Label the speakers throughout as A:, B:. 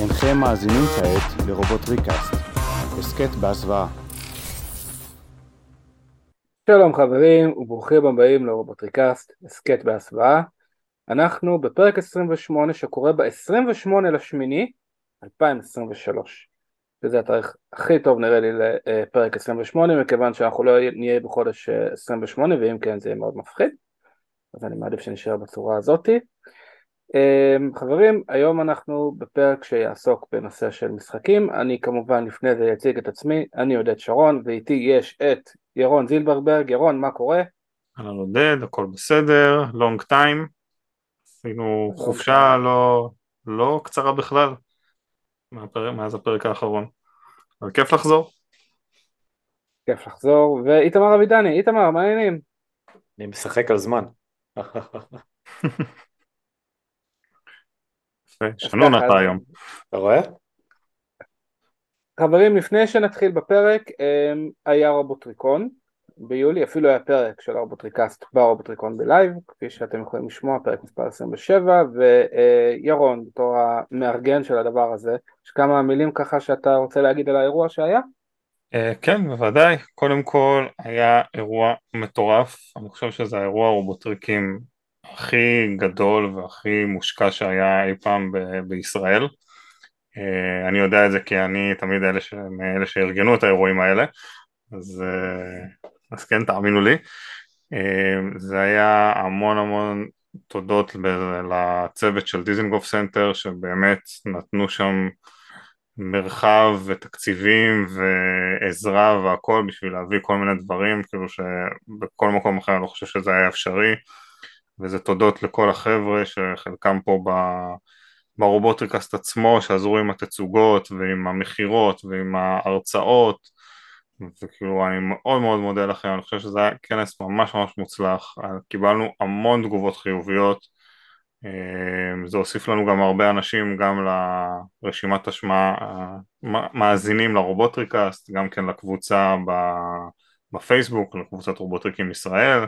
A: אינכם מאזינים כעת לרובוט ריקאסט, הסכת בהסוואה.
B: שלום חברים וברוכים הבאים לרובוט ריקאסט, הסכת בהסוואה. אנחנו בפרק 28 שקורה ב-28 לשמיני 2023. שזה התאריך הכי טוב נראה לי לפרק 28 מכיוון שאנחנו לא נהיה בחודש 28 ואם כן זה יהיה מאוד מפחיד אז אני מעדיף שנשאר בצורה הזאתי. אמ, חברים, היום אנחנו בפרק שיעסוק בנושא של משחקים, אני כמובן לפני זה אציג את עצמי, אני עודד שרון ואיתי יש את ירון זילברברג, ירון מה קורה?
C: אהלן עודד, הכל בסדר, לונג טיים, עשינו חופשה לא, לא קצרה בכלל מהפרק, מאז הפרק האחרון, אבל כיף לחזור.
B: כיף לחזור, ואיתמר אבידני, איתמר, מה העניינים?
D: אני משחק על זמן.
C: שנון אתה היום.
D: אתה רואה?
B: חברים, לפני שנתחיל בפרק, אמ, היה רובוטריקון ביולי, אפילו היה פרק של הרובוטריקאסט ברובוטריקון בלייב, כפי שאתם יכולים לשמוע, פרק מספר 27, וירון, בתור המארגן של הדבר הזה, יש כמה מילים ככה שאתה רוצה להגיד על האירוע שהיה?
C: אה, כן, בוודאי. קודם כל, היה אירוע מטורף. אני חושב שזה האירוע רובוטריקים הכי גדול והכי מושקע שהיה אי פעם ב- בישראל. אה, אני יודע את זה כי אני תמיד אלה, ש... מאלה שארגנו את האירועים האלה, אז, אה, אז כן, תאמינו לי. אה, זה היה המון המון תודות לצוות של דיזנגוף סנטר שבאמת נתנו שם מרחב ותקציבים ועזרה והכל בשביל להביא כל מיני דברים כאילו שבכל מקום אחר אני לא חושב שזה היה אפשרי וזה תודות לכל החבר'ה שחלקם פה ברובוטריקסט עצמו שעזרו עם התצוגות ועם המכירות ועם ההרצאות וכאילו אני מאוד מאוד מודה לכם, אני חושב שזה היה כנס ממש ממש מוצלח, קיבלנו המון תגובות חיוביות, זה הוסיף לנו גם הרבה אנשים גם לרשימת השמעה, מאזינים לרובוטריקסט, גם כן לקבוצה בפייסבוק, לקבוצת רובוטריקים ישראל,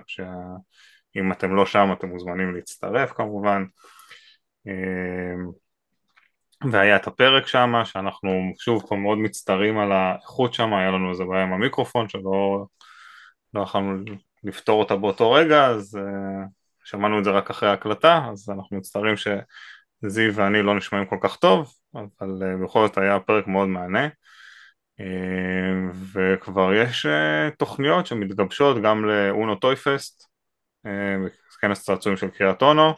C: אם אתם לא שם אתם מוזמנים להצטרף כמובן. אמ, והיה את הפרק שם שאנחנו שוב פה מאוד מצטערים על האיכות שם, היה לנו איזה בעיה עם המיקרופון שלא לא יכולנו לפתור אותה באותו רגע אז uh, שמענו את זה רק אחרי ההקלטה אז אנחנו מצטערים שזיו ואני לא נשמעים כל כך טוב אבל uh, בכל זאת היה פרק מאוד מהנה uh, וכבר יש uh, תוכניות שמתגבשות גם לאונו טויפסט כנס צעצועים של קריית אונו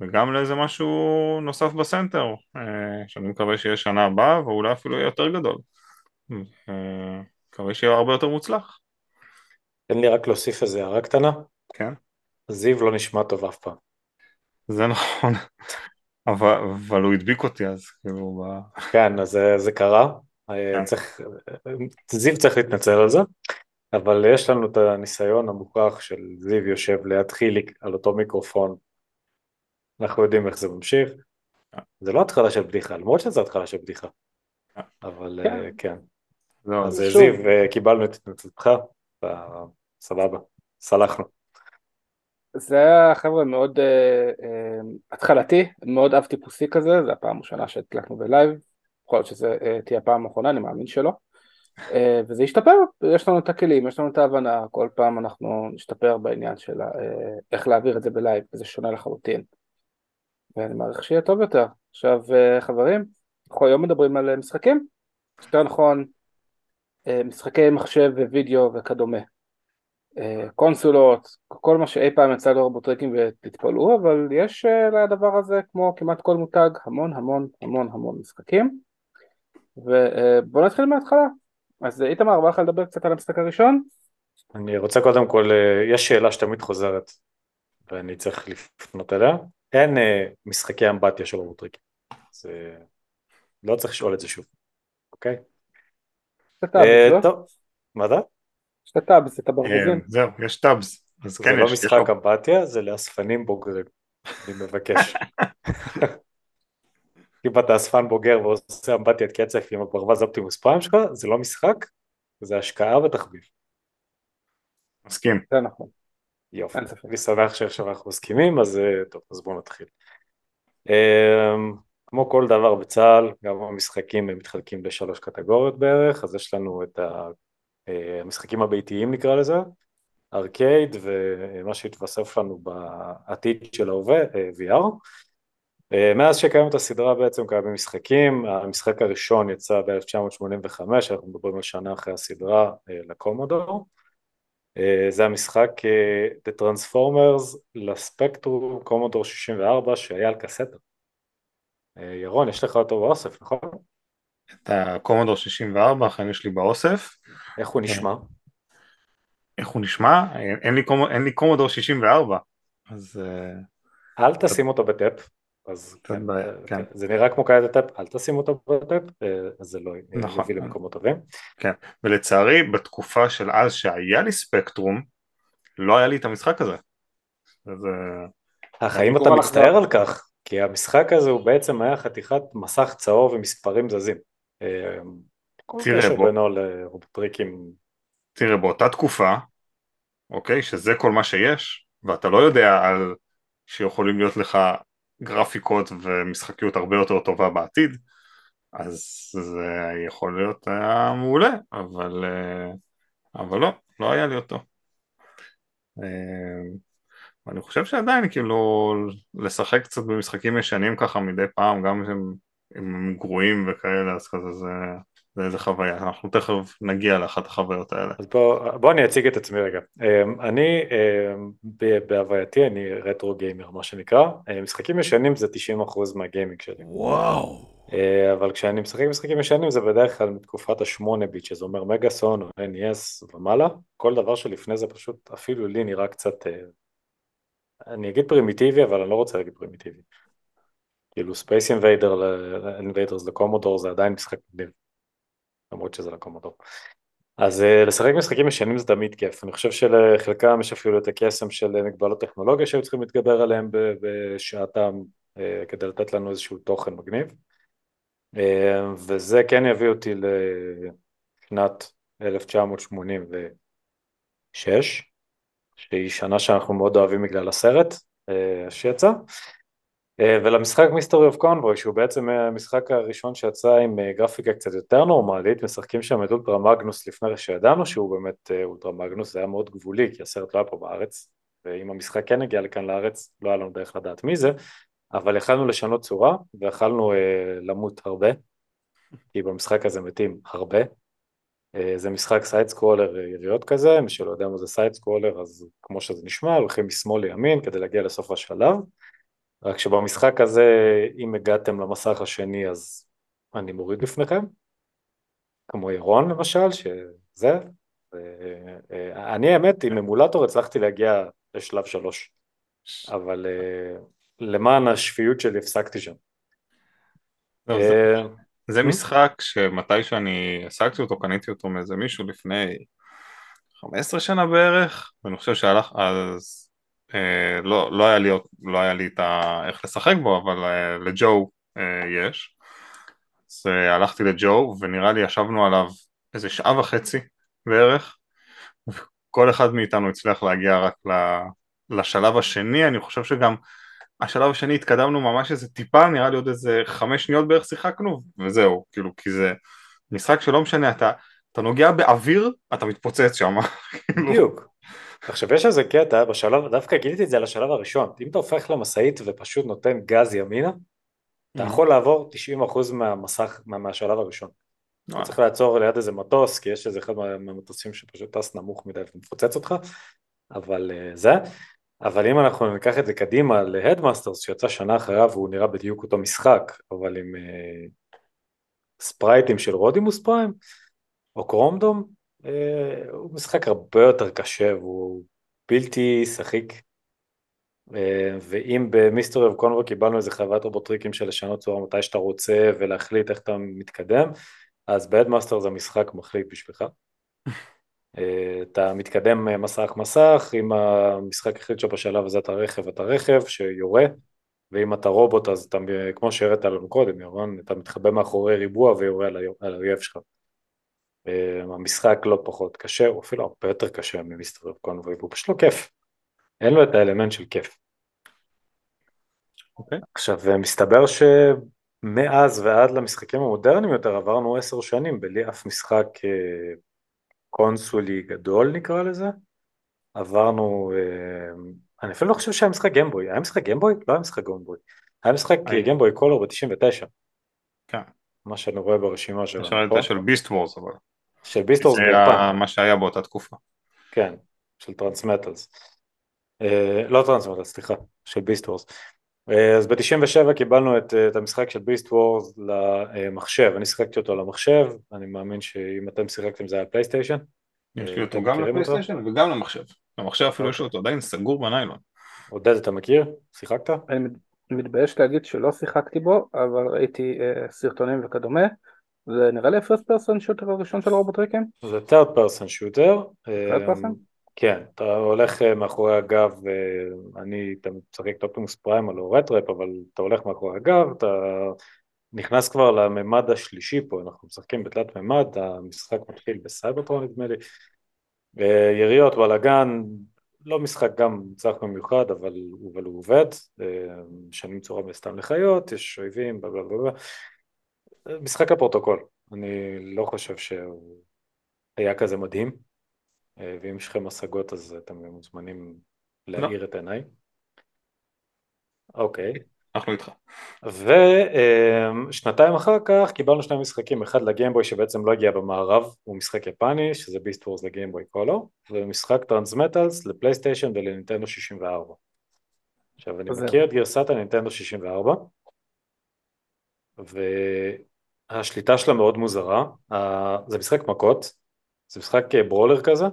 C: וגם לאיזה משהו נוסף בסנטר אה, שאני מקווה שיהיה שנה הבאה ואולי אפילו יהיה יותר גדול. מקווה שיהיה הרבה יותר מוצלח.
D: תן לי רק להוסיף איזה הערה קטנה.
C: כן.
D: זיו לא נשמע טוב אף פעם.
C: זה נכון אבל, אבל הוא הדביק אותי אז כאילו.
D: כן אז זה קרה. אה, כן. צריך, זיו צריך להתנצל על זה אבל יש לנו את הניסיון המוכח של זיו יושב ליד חיליק על אותו מיקרופון, אנחנו יודעים איך זה ממשיך. זה לא התחלה של בדיחה, למרות שזה התחלה של בדיחה. אבל כן. אה, כן. לא, אז זיו, אה, קיבלנו את התנצלותך, סבבה, סלחנו.
B: זה היה חבר'ה מאוד אה, אה, התחלתי, מאוד אב טיפוסי כזה, זה הפעם הראשונה שהקלטנו בלייב, יכול להיות שזה אה, תהיה הפעם האחרונה, אני מאמין שלא. אה, וזה ישתפר, יש לנו את הכלים, יש לנו את ההבנה, כל פעם אנחנו נשתפר בעניין של אה, איך להעביר את זה בלייב, וזה שונה לחלוטין. ואני מעריך שיהיה טוב יותר. עכשיו אה, חברים, אנחנו היום מדברים על משחקים, יותר נכון משחקי מחשב ווידאו וכדומה. קונסולות, כל מה שאי פעם יצא לרובוטריקים ותתפלאו, אבל יש לדבר הזה כמו כמעט כל מותג המון המון המון המון משחקים. ובואו נתחיל מההתחלה. אז איתמר, בא לך לדבר קצת על המשחק הראשון?
D: אני רוצה קודם כל, אה, יש שאלה שתמיד חוזרת ואני צריך לפנות אליה. אין אה, משחקי אמבטיה של רובוטריקים. זה... לא צריך לשאול את זה שוב, אוקיי?
B: אה, לא?
D: טוב, מה זה?
B: יש את הטאבס, את הברגוזים.
C: זהו, יש טאבס.
D: זה כן, לא משחק אמבטיה, זה לאספנים בוגרים. אני מבקש. אם אתה אספן בוגר ועושה אמבטיית קצף עם הברווז אופטימוס פריים שלך, זה לא משחק, זה השקעה ותחביב.
C: מסכים.
B: זה נכון.
D: יופי, אני שמח שעכשיו אנחנו מסכימים, אז אה, טוב, אז בואו נתחיל. אמ, כמו כל דבר בצה"ל, גם המשחקים הם מתחלקים לשלוש קטגוריות בערך, אז יש לנו את המשחקים הביתיים נקרא לזה, ארקייד ומה שהתווסף לנו בעתיד של ההווה, VR. מאז שקיימת הסדרה בעצם קיימים משחקים, המשחק הראשון יצא ב-1985, אנחנו מדברים על שנה אחרי הסדרה לקומודור. זה המשחק The Transformers לספקטרום קומודור 64 שהיה על קסטה. ירון, יש לך אותו באוסף, נכון?
C: את הקומודור 64, אכן יש לי באוסף.
D: איך הוא נשמע?
C: איך הוא נשמע? אין לי, קומ... אין לי קומודור 64, אז...
D: אל תשים אותו בטאפ. אז כן, בעיה, כן. זה נראה כמו כאלה טאפ, אל תשים אותו בטאפ, אז זה לא נכון, יביא למקומות טובים.
C: כן, ולצערי בתקופה של אז שהיה לי ספקטרום, לא היה לי את המשחק הזה. אז...
D: החיים אתה מצטער על כך, כי המשחק הזה הוא בעצם היה חתיכת מסך צהוב ומספרים זזים.
C: תראה בוא,
D: בינו לרובוטריקים.
C: תראה באותה תקופה, אוקיי, שזה כל מה שיש, ואתה לא יודע על שיכולים להיות לך גרפיקות ומשחקיות הרבה יותר טובה בעתיד, אז זה יכול להיות היה מעולה, אבל, אבל לא, לא היה לי אותו. אני חושב שעדיין כאילו לשחק קצת במשחקים ישנים ככה מדי פעם, גם אם הם גרועים וכאלה, אז כזה זה, זה איזה חוויה, אנחנו תכף נגיע לאחת החוויות האלה.
D: אז בוא, בוא אני אציג את עצמי רגע. אמ, אני אמ, בהווייתי אני retro gamer מה שנקרא, אמ, משחקים ישנים זה 90% מה gaming שלי.
C: וואו.
D: אבל כשאני משחק משחקים ישנים זה בדרך כלל מתקופת השמונה ביט, שזה אומר מגאסון או NES ומעלה, כל דבר שלפני זה פשוט אפילו לי נראה קצת אה, אני אגיד פרימיטיבי, אבל אני לא רוצה להגיד פרימיטיבי. כאילו Space Invaders לקומודור זה עדיין משחק מגניב, למרות שזה לקומודור. אז uh, לשחק משחקים ישנים זה תמיד כיף, אני חושב שלחלקם יש אפילו את הקסם של מגבלות טכנולוגיה שהיו צריכים להתגבר עליהם בשעתם uh, כדי לתת לנו איזשהו תוכן מגניב. וזה כן יביא אותי לשנת 1986, שהיא שנה שאנחנו מאוד אוהבים בגלל הסרט אה, שיצא, אה, ולמשחק מיסטורי אוף קונבוי שהוא בעצם המשחק הראשון שיצא עם אה, גרפיקה קצת יותר נורמלית, משחקים שם את אולטרה מגנוס לפני שידענו שהוא באמת אולטרה מגנוס, זה היה מאוד גבולי כי הסרט לא היה פה בארץ, ואם המשחק כן הגיע לכאן לארץ לא היה לנו דרך לדעת מי זה, אבל יכלנו לשנות צורה ויכלנו למות הרבה, כי במשחק הזה מתים הרבה, אה, זה משחק side scroller אה, יריות כזה, מי שלא יודע מה זה side scroller אז כמו שזה נשמע הולכים משמאל לימין כדי להגיע לסוף השלב רק שבמשחק הזה אם הגעתם למסך השני אז אני מוריד בפניכם כמו ירון למשל שזה. אה, אני האמת עם אמולטור הצלחתי להגיע לשלב שלוש. אבל למען השפיות שלי הפסקתי שם.
C: לא, זה משחק שמתי שאני השגתי אותו, קניתי אותו מאיזה מישהו לפני 15 שנה בערך, ואני חושב שהלך אז, אה, לא, לא, היה לי, לא היה לי את ה, איך לשחק בו, אבל אה, לג'ו אה, יש. אז אה, הלכתי לג'ו, ונראה לי ישבנו עליו איזה שעה וחצי בערך, כל אחד מאיתנו הצליח להגיע רק לשלב השני, אני חושב שגם השלב השני התקדמנו ממש איזה טיפה, נראה לי עוד איזה חמש שניות בערך שיחקנו, וזהו, כאילו, כי זה משחק שלא משנה, אתה, אתה נוגע באוויר, אתה מתפוצץ שם.
D: כאילו. בדיוק. עכשיו יש איזה קטע, בשלב, דווקא גיליתי את זה על השלב הראשון, אם אתה הופך למשאית ופשוט נותן גז ימינה, אתה mm-hmm. יכול לעבור 90% מהמסך, מה, מהשלב הראשון. אתה צריך לעצור ליד איזה מטוס, כי יש איזה אחד מהמטוסים שפשוט טס נמוך מדי ומפוצץ אותך, אבל uh, זה. אבל אם אנחנו ניקח את זה קדימה להדמאסטרס שיצא שנה אחריו והוא נראה בדיוק אותו משחק אבל עם uh, ספרייטים של רודימוס פריים או קרומדום הוא משחק הרבה יותר קשה והוא בלתי שחיק אה, ואם ב Mystery of Convoy קיבלנו איזה חוויית רובוטריקים של לשנות צורה מתי שאתה רוצה ולהחליט איך אתה מתקדם אז ב Headmasters המשחק מחליט בשבילך אתה מתקדם מסך מסך, אם המשחק החליט שבשלב הזה אתה רכב אתה רכב שיורה ואם אתה רובוט אז אתה כמו שהראית לנו קודם ירון אתה מתחבא מאחורי ריבוע ויורה על האויב שלך המשחק לא פחות קשה הוא אפילו הרבה יותר קשה מ Mystery Convoy והוא פשוט לא כיף אין לו את האלמנט של כיף okay. אוקיי. עכשיו מסתבר מאז ועד למשחקים המודרניים יותר עברנו עשר שנים בלי אף משחק אה, קונסולי גדול נקרא לזה. עברנו, אה, אני אפילו לא חושב שהיה משחק גמבוי, היה משחק גמבוי? לא היה משחק גמבוי. היה משחק גמבוי קולור ב-99.
C: כן.
D: מה שאני רואה ברשימה שלנו.
C: עכשיו
D: נכון?
C: את של ביסט וורס אבל.
D: של ביסט וורס
C: זה. היה מה שהיה באותה תקופה.
D: כן, של Transmetals. אה, לא Transmetals, סליחה, של Beast Wars. אה, אז ב-97 קיבלנו את, אה, את המשחק של Beast Wars למחשב, אני שיחקתי אותו למחשב, אני מאמין שאם אתם שיחקתם זה היה פלייסטיישן.
C: יש לי אותו גם
D: אותו?
C: לפלייסטיישן וגם למחשב. למחשב אפילו יש לו אותו עדיין סגור בניילון.
D: עודד, אתה מכיר? שיחקת?
B: אני מת- מתבייש להגיד שלא שיחקתי בו, אבל ראיתי אה, סרטונים וכדומה. זה נראה לי ה first person shooter הראשון של רובוטריקים.
D: זה third person shooter.
B: third person?
D: כן, אתה הולך אה, מאחורי הגב, אה, אני תמיד משחק Optimus Primal או Rattrap, אבל אתה הולך מאחורי הגב, אתה נכנס כבר לממד השלישי פה, אנחנו משחקים בתלת ממד, המשחק מתחיל בסייברטרון נדמה לי, אה, יריות, בלאגן, לא משחק גם מוצלח במיוחד, אבל, אבל הוא עובד, אה, משנים צורה בסתם לחיות, יש אויבים, בלה בלה בלה, אה, משחק לפרוטוקול, אני לא חושב שהוא היה כזה מדהים, אה, ואם יש לכם השגות אז אתם מוזמנים להאיר את עיניי. אוקיי.
C: אנחנו איתך.
D: ושנתיים אחר כך קיבלנו שני משחקים, אחד לגיימבוי שבעצם לא הגיע במערב, הוא משחק יפני, שזה Beast Wars ל Game Boy Color, ומשחק Transmetals לפלייסטיישן ולנינטנדו 64. עכשיו אני. מכיר את גרסת הנינטנדו 64, והשליטה שלה מאוד מוזרה, זה משחק מכות, זה משחק אה, brawler כזה,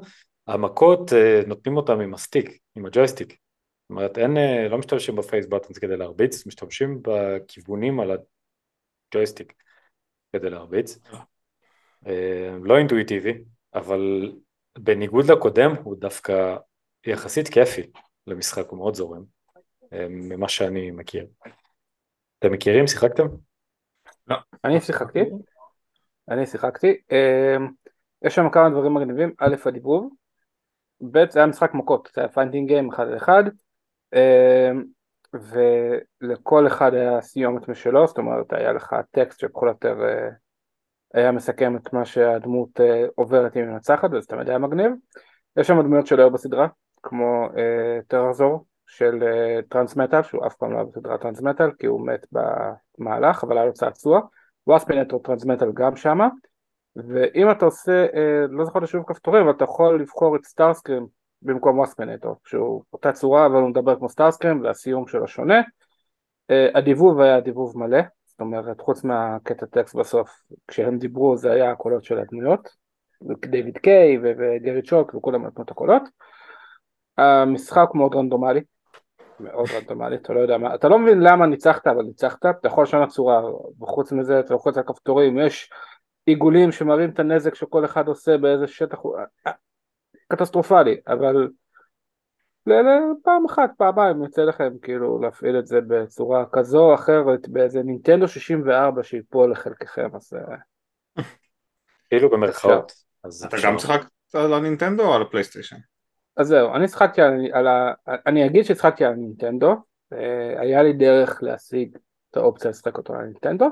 D: המכות אה, נותנים אותם עם ה stick, עם הג'ויסטיק, זאת אומרת אין, אה, לא משתמשים ב face buttons כדי להרביץ, משתמשים בכיוונים על הג'ויסטיק כדי להרביץ, לא אינטואיטיבי, אבל בניגוד לקודם הוא דווקא יחסית כיפי למשחק, הוא מאוד זורם, ממה שאני מכיר. אתם מכירים? שיחקתם?
B: אני שיחקתי, אני שיחקתי, אה, יש שם כמה דברים מגניבים, א' הדיבוב, ב' זה היה משחק מכות, זה היה fighting game אחד על אחד, אה, ולכל אחד היה סיומת משלו, זאת אומרת היה לך טקסט או יותר אה, היה מסכם את מה שהדמות אה, עוברת אם היא מנצחת, וזה תמיד היה מגניב. יש שם דמויות שלא היו בסדרה, כמו אה, טרנזור של אה, טרנסמטל, שהוא אף פעם לא היה בסדרה טרנסמטל, כי הוא מת במהלך, אבל היה לו צעצוע. ווספינטר טרנסמטל גם שמה, ואם אתה עושה, אה, לא זוכר רצף כפתורים, אבל אתה יכול לבחור את סטארסקרים במקום ווספינטר, שהוא אותה צורה אבל הוא מדבר כמו סטארסקרים והסיום שלו שונה. אה, הדיבוב היה דיבוב מלא, זאת אומרת חוץ מהקטע טקסט בסוף, כשהם דיברו זה היה הקולות של הדמויות, דיוויד קיי וגרי צ'וק וכולם נתנו את הקולות. המשחק מאוד רנדומלי, מאוד רנדומלי, אתה לא יודע מה, אתה לא מבין למה ניצחת אבל ניצחת, אתה יכול לשנות צורה, וחוץ מזה אתה לוחץ על כפתורים, יש עיגולים שמראים את הנזק שכל אחד עושה באיזה שטח, הוא- אה, קטסטרופלי, אבל פעם אחת, פעמיים יוצא לכם כאילו להפעיל את זה בצורה כזו או אחרת באיזה נינטנדו 64 שיפול לחלקכם, אז אה,
D: כאילו במרכאות.
C: אתה. גם שיחקת על הנינטנדו או על הפלייסטיישן?
B: אז זהו, אני שחקתי על, ה... אני אגיד ששחקתי על נינטנדו, אה, היה לי דרך להשיג את האופציה לשחק אותו על נינטנדו.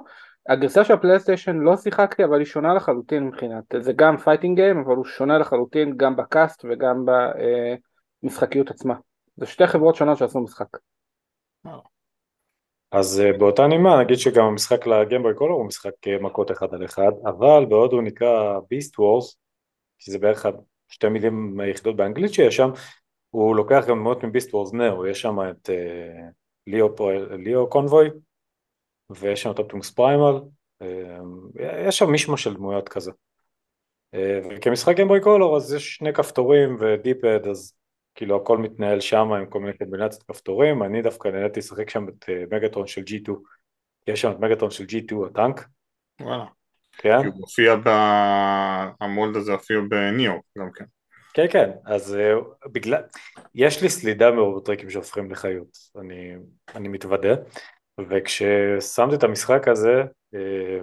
B: הגרסה של הפלייסטיישן לא שיחקתי אבל היא שונה לחלוטין מבחינת, זה גם fighting game אבל הוא שונה לחלוטין גם ב cast וגם במשחקיות עצמה. זה שתי חברות שונות שעשו משחק.
D: אז אה, באותה נימה נגיד שגם המשחק לגיימבוי קולר הוא משחק אה, מכות אחד על אחד, אבל בעוד הוא נקרא ביסט וורס, שזה בערך שתי מילים היחידות באנגלית שיש שם, הוא לוקח גם דמות מביסט וורס נאו, יש שם את אה, ליאו, ליאו קונבוי, ויש שם את אופטימוס פריימל, אה, יש שם מישמש של דמויות כזה. אה, וכמשחק גיימבוי קולר אז יש שני כפתורים ו D-pad, אז כאילו הכל מתנהל שם עם כל מיני קומבינציות כפתורים, אני דווקא נהניתי לשחק שם את מגטרון של G2, יש שם את מגטרון של G2 הטנק,
C: וואלה.
D: כן?
C: כי הוא הופיע ב... המולד הזה הופיע בניו גם כן.
D: כן כן, אז אה, בגלל, יש לי סלידה מרובוטריקים שהופכים לחיות, אני, אני מתוודה, וכששמתי את המשחק הזה, אה,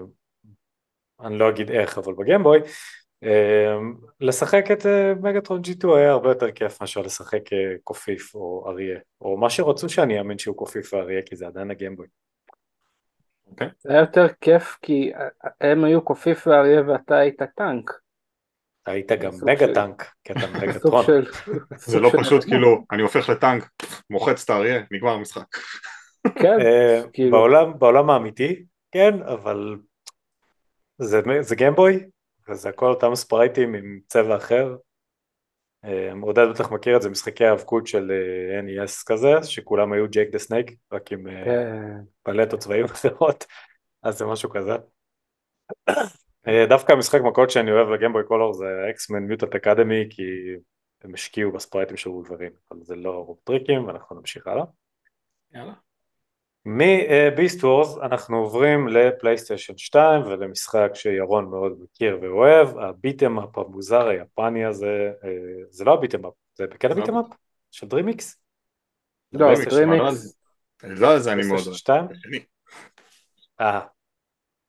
D: אני לא אגיד איך, אבל בגיימבוי, אה, לשחק את מגטרון G2 היה הרבה יותר כיף מאשר לשחק קופיף או אריה, או מה שרצו שאני אאמין שהוא קופיף ואריה, כי זה עדיין הגיימבוי.
C: אוקיי.
B: זה היה יותר כיף כי הם היו קופיף ואריה ואתה היית טנק.
D: היית גם מגה
B: של-
D: טנק, כי אתה
B: סוג
D: מגטרון.
B: של...
C: זה לא
B: של-
C: פשוט כאילו, אני הופך לטנק, מוחץ את האריה, נגמר המשחק.
B: כן,
D: אה,
B: כאילו-
D: בעולם, בעולם האמיתי, כן, אבל זה, זה גיימבוי, וזה הכל אותם ספרייטים עם צבע אחר. אה, עודד בטח מכיר את זה, משחקי האבקות של אה, NES כזה, שכולם היו Jake the Snake, רק עם אה,
B: כן.
D: פלטות צבעים אחרות, אז זה משהו כזה. אה, דווקא המשחק מכות שאני אוהב לגיימבוי קולור זה X-Men Mutant Academy, כי הם השקיעו בספרייטים של וולברין, אבל זה לא רובוטריקים, ואנחנו נמשיך הלאה.
C: יאללה.
D: מביסט וורס אנחנו עוברים לפלייסטיישן 2 ולמשחק שירון מאוד מכיר ואוהב, ה beat 'em up המוזר היפני הזה, אה, זה לא ה beat 'em up, זה כן
C: זה לא
D: ה beat 'em up? של דרימיקס?
B: לא,
C: דרימיקס,
B: דרימיקס,
C: לא, זה אני מאוד אוהב.
D: 2?
C: השני.
D: אה,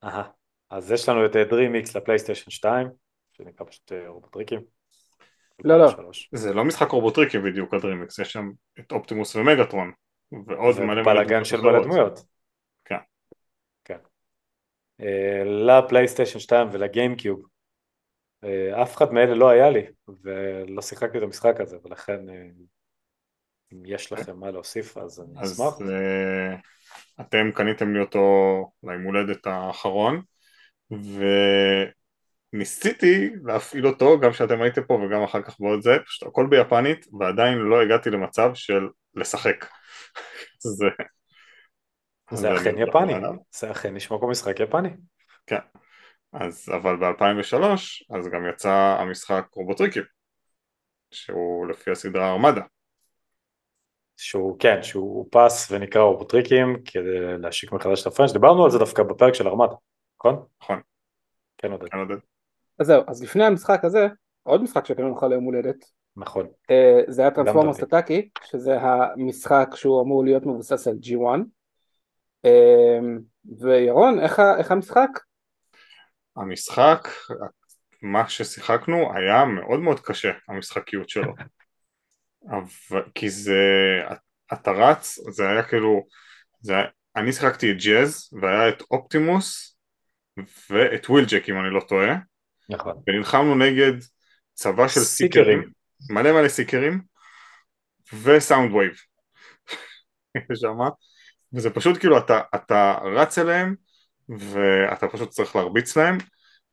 D: אהה. אז יש לנו את דרימיקס לפלייסטיישן 2, שנקרא פשוט אה, רובוטריקים.
B: לא, לא.
C: זה לא משחק רובוטריקים בדיוק הדרימיקס, יש שם את אופטימוס ומגטרון, ועוד מלא מלא
D: בלאגן של. מלא דמויות.
C: כן.
D: כן. אה, לפלייסטיישן 2 ולגיימקיוב. אה, אף אחד מאלה לא היה לי, ולא שיחקתי את המשחק הזה, ולכן אה, אם יש לכם מה להוסיף אז אני
C: אז
D: אשמח.
C: אה, אתם קניתם לי אותו ליום הולדת האחרון, וניסיתי להפעיל אותו גם כשאתם הייתם פה וגם אחר כך בעוד זה, פשוט הכל ביפנית, ועדיין לא הגעתי למצב של לשחק. זה...
D: אכן יפני. זה אכן נשמע כמו משחק יפני.
C: כן. אז אבל ב-2003 אז גם יצא המשחק רובוטריקים שהוא לפי הסדרה ארמדה
D: שהוא כן, שהוא פס ונקרא רובוטריקים כדי להשיק מחדש את הפרנץ', דיברנו על זה דווקא בפרק של ארמדה, נכון?
C: נכון,
D: כן עודד,
C: כן עודד?
B: אז זהו, אז לפני המשחק הזה, עוד משחק שקנינו לך ליום הולדת,
D: נכון.
B: אה, זה היה טרנספורמרס
D: דה
B: טאטאקאי, שזה המשחק שהוא אמור להיות מבוסס על G1. אה, וירון, איך איך המשחק?
C: המשחק, מה ששיחקנו היה מאוד מאוד קשה המשחקיות שלו אבל, כי זה, אתה רץ, זה היה כאילו, זה, היה- אני שיחקתי את ג'אז והיה את אופטימוס ואת ווילג'אק אם אני לא טועה
D: נכון.
C: ונלחמנו נגד צבא של
D: סיקרים.
C: סיקרים, מלא מלא סיקרים וסאונד ווייב. שמה, וזה פשוט כאילו אתה, אתה רץ אליהם ואתה פשוט צריך להרביץ להם.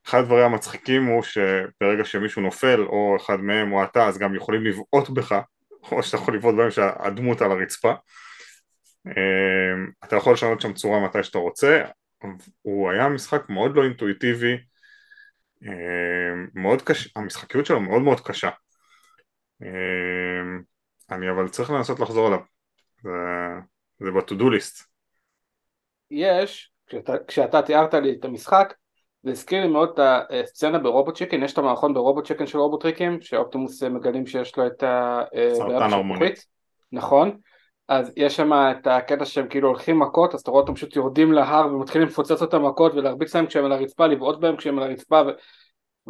C: אחד הדברים המצחיקים הוא שברגע שמישהו נופל או אחד מהם או אתה אז גם יכולים לבעוט בך או שאתה יכול לבעוט בהם שהדמות על הרצפה. אמ, אתה יכול לשנות שם צורה מתי שאתה רוצה. הוא היה משחק מאוד לא אינטואיטיבי. אמ, מאוד קשה, המשחקיות שלו מאוד מאוד קשה אני אבל צריך לנסות לחזור עליו זה, זה ב-to-do list
B: יש, כשאתה, כשאתה תיארת לי את המשחק, זה הזכיר לי מאוד את הסצנה ברובוט צ'יקן, יש את המערכון ברובוט צ'יקן של רובוט טריקים, שאופטימוס מגלים שיש לו את ה... אה,
C: סרטן.
B: בשלפוחית. נכון, אז יש שם את הקטע שהם כאילו הולכים מכות, אז אתה רואה אותם פשוט יורדים להר ומתחילים לפוצץ אותם מכות ולהרביץ להם כשהם על הרצפה, לבעוט בהם כשהם על הרצפה ו...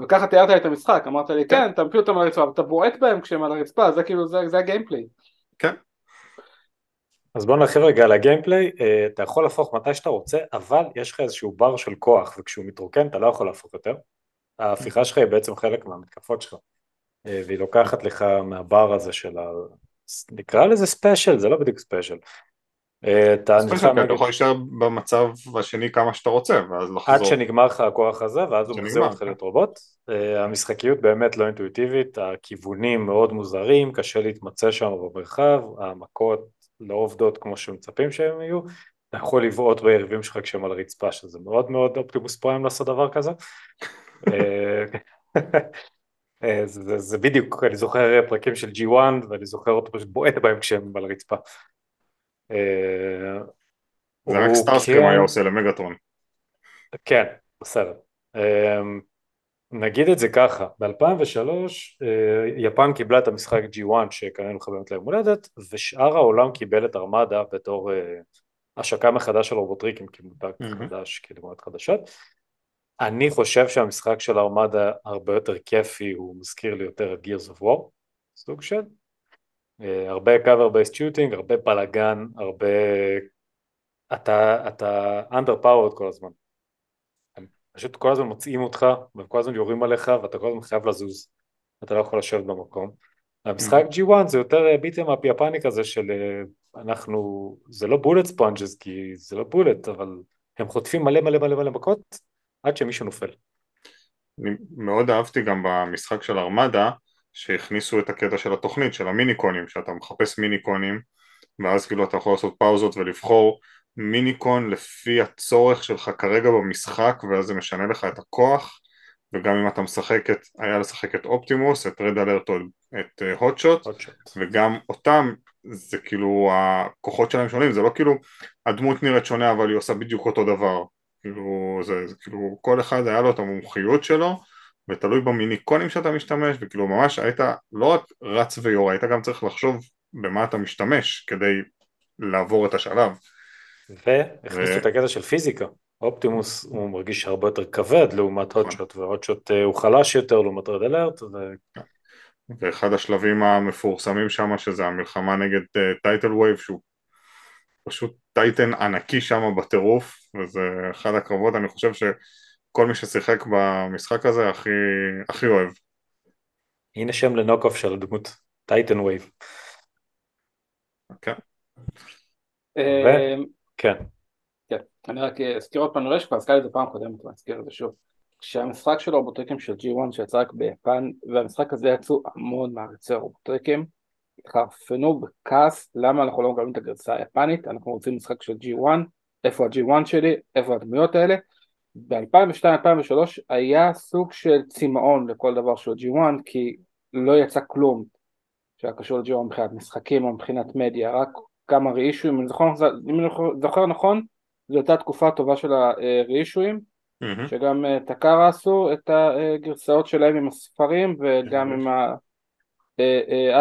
B: וככה תיארת לי את המשחק, אמרת לי כן, אתה מפיל אותם על הרצפה, ואתה בועט בהם כשהם על הרצפה, זה כאילו, זה, זה הגיימפליי.
D: אז בוא נרחיב רגע על הגיימפליי, אה, אתה יכול להפוך מתי שאתה רוצה, אבל יש לך איזשהו בר של כוח, וכשהוא מתרוקן אתה לא יכול להפוך יותר. ההפיכה שלך היא בעצם חלק מהמתקפות שלך, אה, והיא לוקחת לך מהבר הזה של ה... נקרא לזה special, זה לא בדיוק special. אה, אתה נלחם
C: אתה. יכול להישאר במצב השני כמה שאתה רוצה ואז לחזור
D: עד שנגמר לך הכוח הזה, ואז הוא מחזיר אותך
C: כן.
D: להיות רובוט. אה, המשחקיות באמת לא אינטואיטיבית, הכיוונים מאוד מוזרים, קשה להתמצא שם במרחב, המכות לא עובדות כמו שמצפים שהם יהיו. אתה יכול לבעוט ביריבים שלך כשהם על הרצפה, שזה מאוד מאוד אופטימוס פריים לעשות דבר כזה. אה, זה בדיוק, אני זוכר פרקים של G1 ואני זוכר אותו פשוט בועט בהם כשהם על הרצפה. אה,
C: זה רק סטארסקרים
D: כן-
C: היה עושה למגטרון
D: כן, בסדר. אמ, נגיד את זה ככה, ב-2003 יפן קיבלה את המשחק G1 שקראנו לך באמת ליום הולדת, ושאר העולם קיבל את ארמדה בתור אה, השקה מחדש של רובוטריקים כמותג
C: מהמם.
D: חדש, כדמויות חדשות. אני חושב שהמשחק של ארמדה הרבה יותר כיפי, הוא מזכיר לי יותר את Gears of War, סוג של. אה, הרבה cover based shooting, הרבה בלאגן, הרבה אתה, אתה under powered כל הזמן. הם פשוט כל הזמן מוצאים אותך, והם כל הזמן יורים עליך, ואתה כל הזמן חייב לזוז. אתה לא יכול לשבת במקום. המשחק G1 זה יותר beat 'em up יפני כזה של אה, אנחנו, זה לא bullet sponges כי זה לא bullet, אבל הם חוטפים מלא מלא מלא מלא מכות עד שמישהו נופל.
C: אני מאוד אהבתי גם במשחק של ארמדה שהכניסו את הקטע של התוכנית, של המיניקונים, שאתה מחפש מיניקונים ואז כאילו אתה יכול לעשות פאוזות ולבחור מיניקון לפי הצורך שלך כרגע במשחק ואז זה משנה לך את הכוח וגם אם אתה משחק את, היה לשחק את אופטימוס, את רד אלרט או את הוטשוט, uh, וגם אותם, זה כאילו הכוחות שלהם שונים, זה לא כאילו הדמות נראית שונה אבל היא עושה בדיוק אותו דבר, כאילו זה, זה כאילו כל אחד היה לו את המומחיות שלו ותלוי במיניקונים שאתה משתמש וכאילו ממש היית לא רק רץ ויורה, היית גם צריך לחשוב במה אתה משתמש כדי לעבור את השלב.
D: והכניסו ו... את הקטע של פיזיקה. אופטימוס הוא מרגיש הרבה יותר כבד לעומת נכון. הוטשוט, והוטשוט אה, הוא חלש יותר לעומת רד אלרט. ו...
C: ואחד השלבים המפורסמים שם שזה המלחמה נגד טיידל uh, וייב שהוא פשוט titan ענקי שם בטירוף וזה אחד הקרבות אני חושב שכל מי ששיחק במשחק הזה הכי, הכי אוהב.
D: הנה שם ל knock off של הדמות טיידל וייב.
C: כן.
D: כן.
B: כן, אני רק אזכיר עוד פעם, הזכרתי את זה פעם קודמת, ואני אזכיר את זה שוב. כשהמשחק של הרובוטריקים של G1 שיצא רק ביפן, והמשחק הזה יצאו המון מעריצי הרובוטריקים, התחרפנו בכעס למה אנחנו לא מקבלים את הגרסה היפנית, אנחנו רוצים משחק של G1, איפה ה-G1 שלי, איפה הדמויות האלה. ב-2002-2003 היה סוג של צמאון לכל דבר של G1 כי לא יצא כלום שהיה קשור ל-G1 מבחינת משחקים או מבחינת מדיה, רק כמה ראישויים, אם אני זוכר נכון זו הייתה תקופה טובה של הרישויים, mm-hmm. שגם אה, טקארה עשו את הגרסאות שלהם עם הספרים וגם עם ה...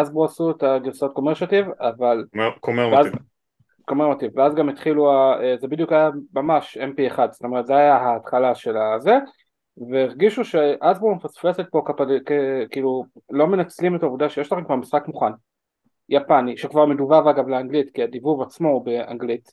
B: אסבו אה, אה, עשו את הגרסאות קומרשטיב, אבל...
C: קומרמטיב.
B: קומרמטיב, ואז גם התחילו, זה בדיוק היה ממש mp1, זאת אומרת זה היה ההתחלה של הזה, והרגישו שאסבו מפספסת פה כאילו לא מנצלים את העובדה שיש לכם כבר משחק מוכן, יפני, שכבר מדובב אגב לאנגלית, כי הדיבוב עצמו הוא באנגלית,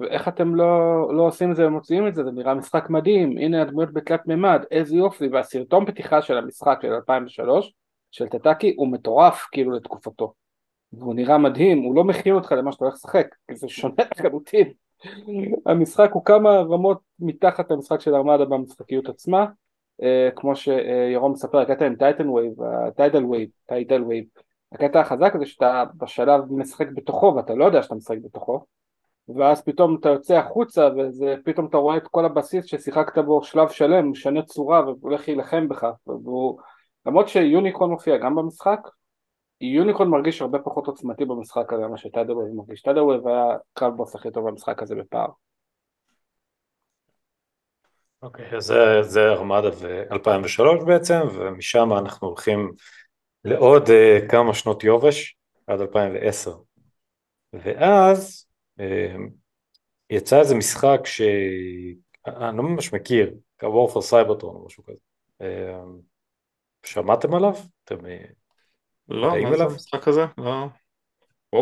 B: ואיך אתם לא, לא עושים את זה ומוציאים את זה, זה נראה משחק מדהים, הנה הדמויות בתלת מימד, איזה יופי, והסרטון פתיחה של המשחק של 2003 של טאטאקאי הוא מטורף כאילו לתקופתו, והוא נראה מדהים, הוא לא מכין אותך למה שאתה הולך לשחק, כי זה שונה לחלוטין, המשחק הוא כמה רמות מתחת למשחק של ארמדה במשחקיות עצמה, uh, כמו שירון מספר, הקטע עם טיידל ווייב, Tidal Wave, Tidal Wave, הקטע החזק הזה שאתה בשלב משחק בתוכו ואתה לא יודע שאתה משחק בתוכו ואז פתאום אתה יוצא החוצה ופתאום אתה רואה את כל הבסיס ששיחקת בו שלב שלם, משנה צורה והולך להילחם בך. והוא... למרות שיוניקרון מופיע גם במשחק, יוניקרון מרגיש הרבה פחות עוצמתי במשחק הזה ממה ש-Tidal Wave מרגיש, Tidal Wave היה קרב בוס הכי טוב במשחק הזה בפער.
D: אוקיי, okay, זה, זה ארמדה ב-2003 בעצם, ומשם אנחנו הולכים לעוד uh, כמה שנות יובש, עד 2010. ואז אמ, יצא איזה משחק שאני לא ממש מכיר, War for Cybertron או משהו כזה. אמ, שמעתם עליו? אתם
C: אה, לא, מה זה המשחק הזה? לא.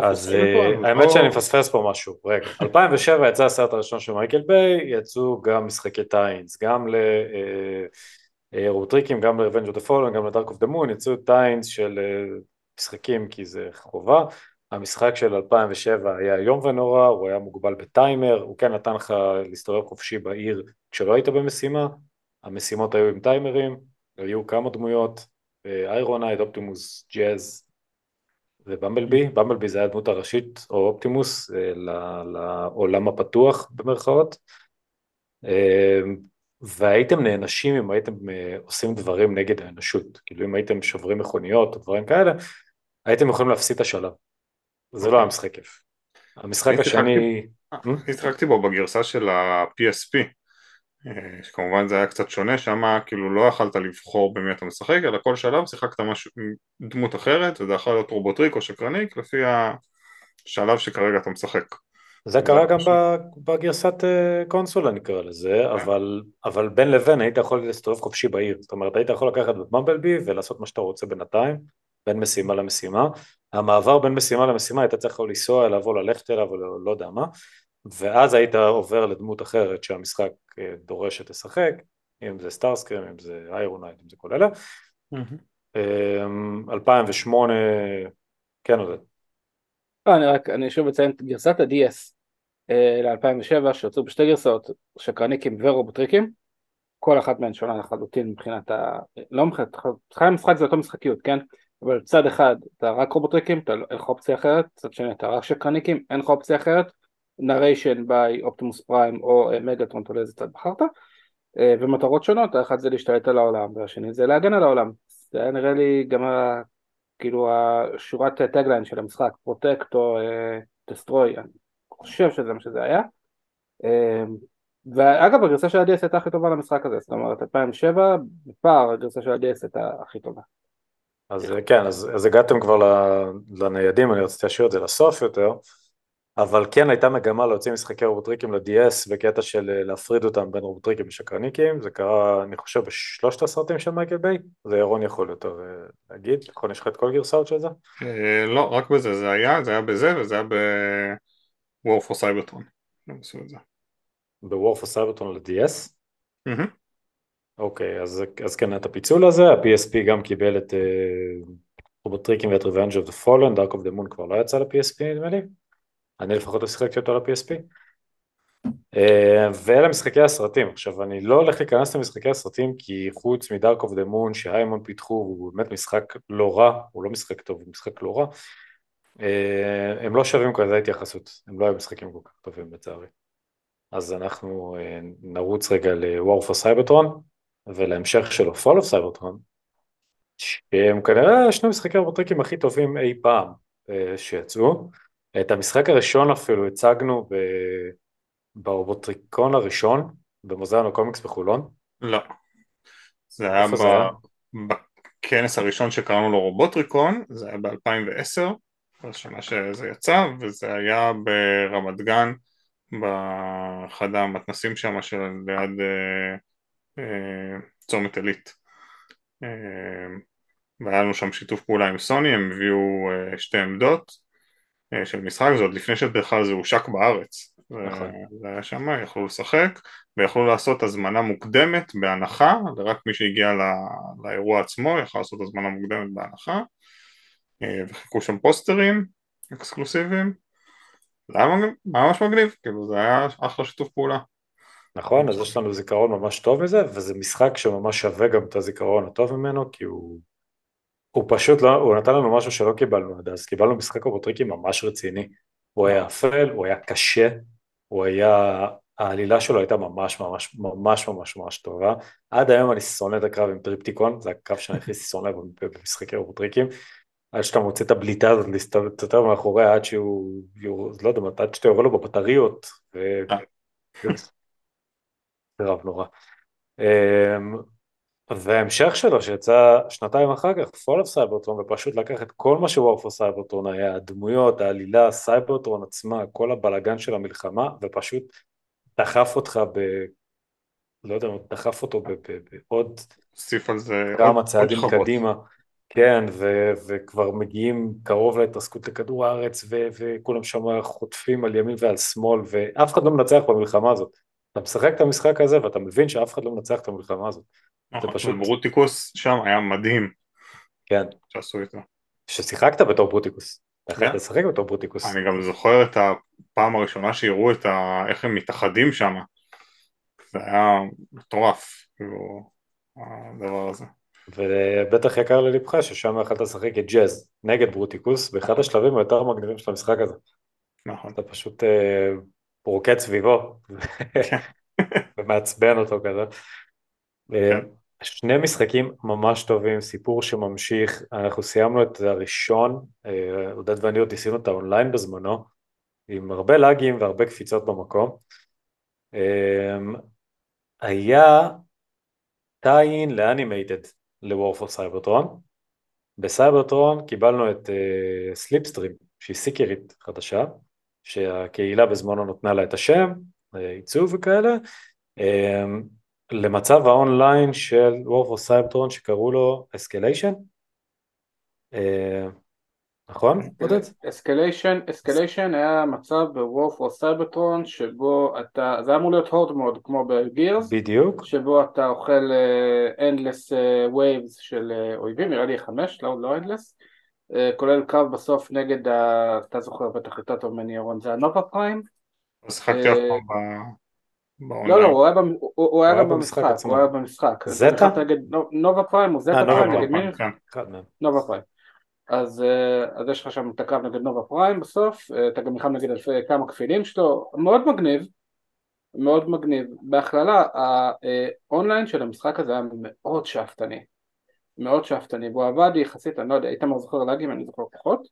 D: אז אה, האמת שאני מפספס פה משהו, רגע, 2007 יצא הסרט הראשון של מייקל ביי, יצאו גם משחקי טיינס, גם לרוטריקים, אה, גם ל-Revenge of the Fallen, גם ל-Dark of the Moon, יצאו טיינס של משחקים כי זה חובה, המשחק של 2007 היה איום ונורא, הוא היה מוגבל בטיימר, הוא כן נתן לך להסתובב חופשי בעיר כשלא היית במשימה, המשימות היו עם טיימרים, היו כמה דמויות, איירונייד, אופטימוס, ג'אז ובמבלבי, במבלבי זה היה הדמות הראשית, או אופטימוס, אה, לעולם הפתוח במרכאות, אה, והייתם נענשים אם הייתם אה, עושים דברים נגד האנושות, כאילו אם הייתם שוברים מכוניות או דברים כאלה, הייתם יכולים להפסיד את השלב. זה לא היה משחק כיף. המשחק השני...
C: אני שיחקתי בו בגרסה של ה-PSP, שכמובן זה היה קצת שונה, שם כאילו לא יכלת לבחור במי אתה משחק, אלא כל שלב שיחקת משהו, דמות אחרת, וזה יכול להיות רובוטריק או שקרניק, לפי השלב שכרגע אתה משחק.
D: זה קרה גם בגרסת אה, קונסולה נקרא לזה, כן. אבל, אבל בין לבין היית יכול להסתובב חופשי בעיר, זאת אומרת היית יכול לקחת את במבלבי ולעשות מה שאתה רוצה בינתיים, בין משימה למשימה, המעבר בין משימה למשימה היית צריך לנסוע אליו או ללכת אליו או לא, לא יודע מה, ואז היית עובר לדמות אחרת שהמשחק אה, דורש שתשחק, אם זה סטארסקרים, אם זה איירונייט, אם זה כל אלה. 2008, כן עודד.
B: לא, אני רק, אני שוב אציין את גרסת ה-DS ל-2007 שיצאו בשתי גרסאות, שקרניקים ורובוטריקים, כל אחת מהן שונה לחלוטין מבחינת ה... לא מבחינת, חיי המשחק זה אותו משחקיות, כן? אבל צד אחד אתה רק רובוטריקים, אתה, לא- אין לך אופציה אחרת, צד שני אתה רק שקרניקים, אין לך אופציה אחרת, narration by אופטימוס פריים או מגאטרון, תלוי איזה צד בחרת, אה, ומטרות שונות, האחד זה להשתלט על העולם והשני זה להגן על העולם, זה היה נראה לי גם ה... כאילו השורת tagline של המשחק, protect או destroy, אני חושב שזה מה שזה היה. אה, ואגב הגרסה של ה-DS הייתה הכי טובה למשחק הזה, זאת אומרת 2007 בפער הגרסה של ה-DS הייתה הכי טובה.
D: אז כן, אז, אז הגעתם כבר לניידים, אני רציתי להשאיר את זה לסוף יותר, אבל כן הייתה מגמה להוציא משחקי רובוטריקים ל-DS בקטע של אה, להפריד אותם בין רובוטריקים ושקרניקים, זה קרה אני חושב בשלושת הסרטים של מייקל ביי, זה ירון יכול יותר אה, להגיד, נכון יש לך את כל גרסאות של זה?
C: אה, לא, רק בזה זה היה, זה היה בזה וזה היה ב-War for Cybertron, הם עשו את זה.
D: ב-War for Cybertron ל-DS? אוקיי, אז, אז כן, את הפיצול הזה, ה-PSP גם קיבל את רובוטריקים ואת Revenge of the Fallen, Dark of the Moon כבר לא יצא ל-PSP נדמה לי. אני לפחות לא שיחקתי אותו ל-PSP. אה, ואלה משחקי הסרטים. עכשיו, אני לא הולך להיכנס למשחקי הסרטים כי חוץ מ Dark of the Moon ש-High Moon פיתחו, הוא באמת משחק לא רע, הוא לא משחק טוב, הוא משחק לא רע. אה, הם לא שווים כזה התייחסות, הם לא היו משחקים כל כך טובים לצערי. אז אנחנו אה, נרוץ רגע ל-War for Cybertron ולהמשך שלו, Fall of Cybertron, שהם כנראה שני משחקי הרובוטריקים הכי טובים אי פעם שיצאו. את המשחק הראשון אפילו הצגנו ב... ברובוטריקון הראשון, במוזיאון הקומיקס בחולון.
C: לא. זה היה, ב... זה היה בכנס הראשון שקראנו לו רובוטריקון, זה היה ב-2010, בשנה שזה יצא, וזה היה ברמת גן, באחד המתנסים שם של ליד אה, אה, צומת עילית. אה, והיה לנו שם שיתוף פעולה עם סוני, הם הביאו אה, שתי עמדות, של משחק, זה עוד לפני שבכלל זה הושק בארץ. נכון. זה היה שם, יכלו לשחק, ויכלו לעשות הזמנה מוקדמת בהנחה, ורק מי שהגיע לא, לאירוע עצמו יכל לעשות הזמנה מוקדמת בהנחה, אה, וחיכו שם פוסטרים אקסקלוסיביים. זה היה ממש מגניב, כאילו זה היה אחלה שיתוף פעולה.
D: נכון, אז יש לנו זיכרון ממש טוב מזה, וזה משחק שממש שווה גם את הזיכרון הטוב ממנו, כי הוא הוא פשוט לא, הוא נתן לנו משהו שלא קיבלנו עד אז, קיבלנו משחק רובוטריקי ממש רציני, הוא היה אפל, הוא היה קשה, הוא היה, העלילה שלו הייתה ממש ממש ממש ממש ממש טובה, עד היום אני שונא את הקרב עם טריפטיקון, זה הקרב שאני הכי שונא במשחקי רובוטריקים, עד שאתה מוצא את הבליטה הזאת להסתובב מאחוריה עד שהוא, לא יודע, עד שאתה יורה לו בבטריות, ו... קרב נורא. וההמשך שלו שיצא שנתיים אחר כך, Fall of Cybertron, ופשוט לקח את כל מה ש-War for Cybertron היה, הדמויות, העלילה, סייברטרון עצמה, כל הבלגן של המלחמה, ופשוט דחף אותך ב... לא יודע, דחף אותו בעוד כמה צעדים קדימה. כן, ו- וכבר מגיעים קרוב להתרסקות לכדור הארץ, ו- וכולם שם חוטפים על ימין ועל שמאל, ואף אחד לא מנצח במלחמה הזאת. אתה משחק את המשחק הזה ואתה מבין שאף אחד לא מנצח את המלחמה הזאת.
C: נכון, פשוט... ברוטיקוס שם היה מדהים.
D: כן.
C: שעשו איתו.
D: ששיחקת בתור ברוטיקוס. אתה כן. לשחק בתור ברוטיקוס.
C: אני גם זוכר את הפעם הראשונה שיראו את ה... איך הם מתאחדים שם. זה היה מטורף, כאילו, הדבר הזה.
D: ובטח יקר ללבך ששם יכלת לשחק את ג'אז נגד ברוטיקוס באחד השלבים היותר מגניבים של המשחק הזה.
C: נכון.
D: אתה פשוט אה, רוקד סביבו כן. ומעצבן אותו כזה. כן. שני משחקים ממש טובים, סיפור שממשיך, אנחנו סיימנו את הראשון, אה, עודד ואני עוד ניסינו את האונליין בזמנו, עם הרבה לאגים והרבה קפיצות במקום. אה, היה tie-in ל-Animated ל-War for Cybertron. בסייברטרון קיבלנו את Slipstream, uh, שהיא סיקרית חדשה, שהקהילה בזמנו נתנה לה את השם, עיצוב וכאלה. למצב האונליין של War for Cybertron שקראו לו Escalation. Uh, נכון, עודד?
B: Escalation, Escalation היה מצב ב-War for Cybertron שבו אתה, זה אמור להיות horde mode כמו ב-Gears,
D: בדיוק.
B: שבו אתה אוכל endless waves של אה, אויבים, נראה לי חמש, לא, לא endless, כולל קרב בסוף נגד, ה... אתה זוכר בטח יותר טוב ממני ירון, זה ה-Nova
C: Prime.
B: אה,
C: אף פעם
B: לא, לא, הוא היה במ- הוא- הוא היה
D: היה
B: גם
D: במשחק
B: במשחק,
D: עצמו.
B: הוא היה במשחק. Zeta? Nova Prime או Zeta
D: אה, Prime,
B: נגד מי?
C: כן.
D: מהם.
B: Nova Prime. אז, אה, אז יש לך שם את הקרב נגד Nova Prime בסוף, אה, אתה גם נלחם נגד אלפי כמה כפילים שלו, מאוד מגניב, מאוד מגניב. בהכללה, ה-online של המשחק הזה היה מאוד שאפתני, מאוד שאפתני, והוא עבד יחסית, אני לא יודע, איתמר זוכר להגיד, אני זוכר פחות,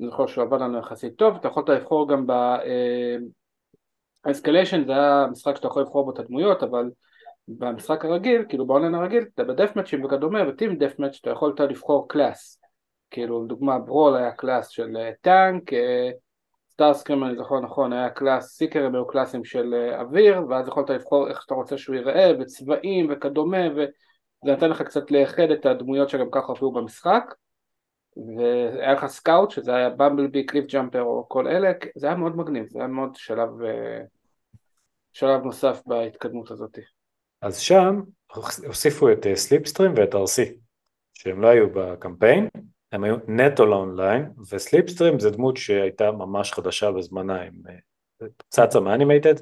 B: אני זוכר שהוא עבד לנו יחסית טוב, אתה יכולת לבחור גם ב... ה-Escalation זה היה משחק שאתה יכול לבחור בו את הדמויות, אבל במשחק הרגיל, כאילו ב-online הרגיל, אתה ב-deathmatch-ים וכדומה, ב-team deathmatch אתה יכולת לבחור class, כאילו לדוגמה Brawl היה class של אה, טנק, Starscream אני זוכר נכון היה class, סיקרים היו class-ים של אה, אוויר, ואז יכולת לבחור איך שאתה רוצה שהוא ייראה, וצבעים וכדומה, וזה נתן לך קצת לאחד את הדמויות שגם ככה הופיעו במשחק, והיה לך scout שזה היה Bumblebee, Cliffjumper או כל אלה, זה היה מאוד מגניב, זה היה מאוד שלב, אה, שלב נוסף בהתקדמות הזאת.
D: אז שם הוסיפו את Slipstream ואת Arcee, שהם לא היו בקמפיין, הם היו נטו ל-online, ו-Slipstream זה דמות שהייתה ממש חדשה בזמנה, עם אה, צצה מ-Animated,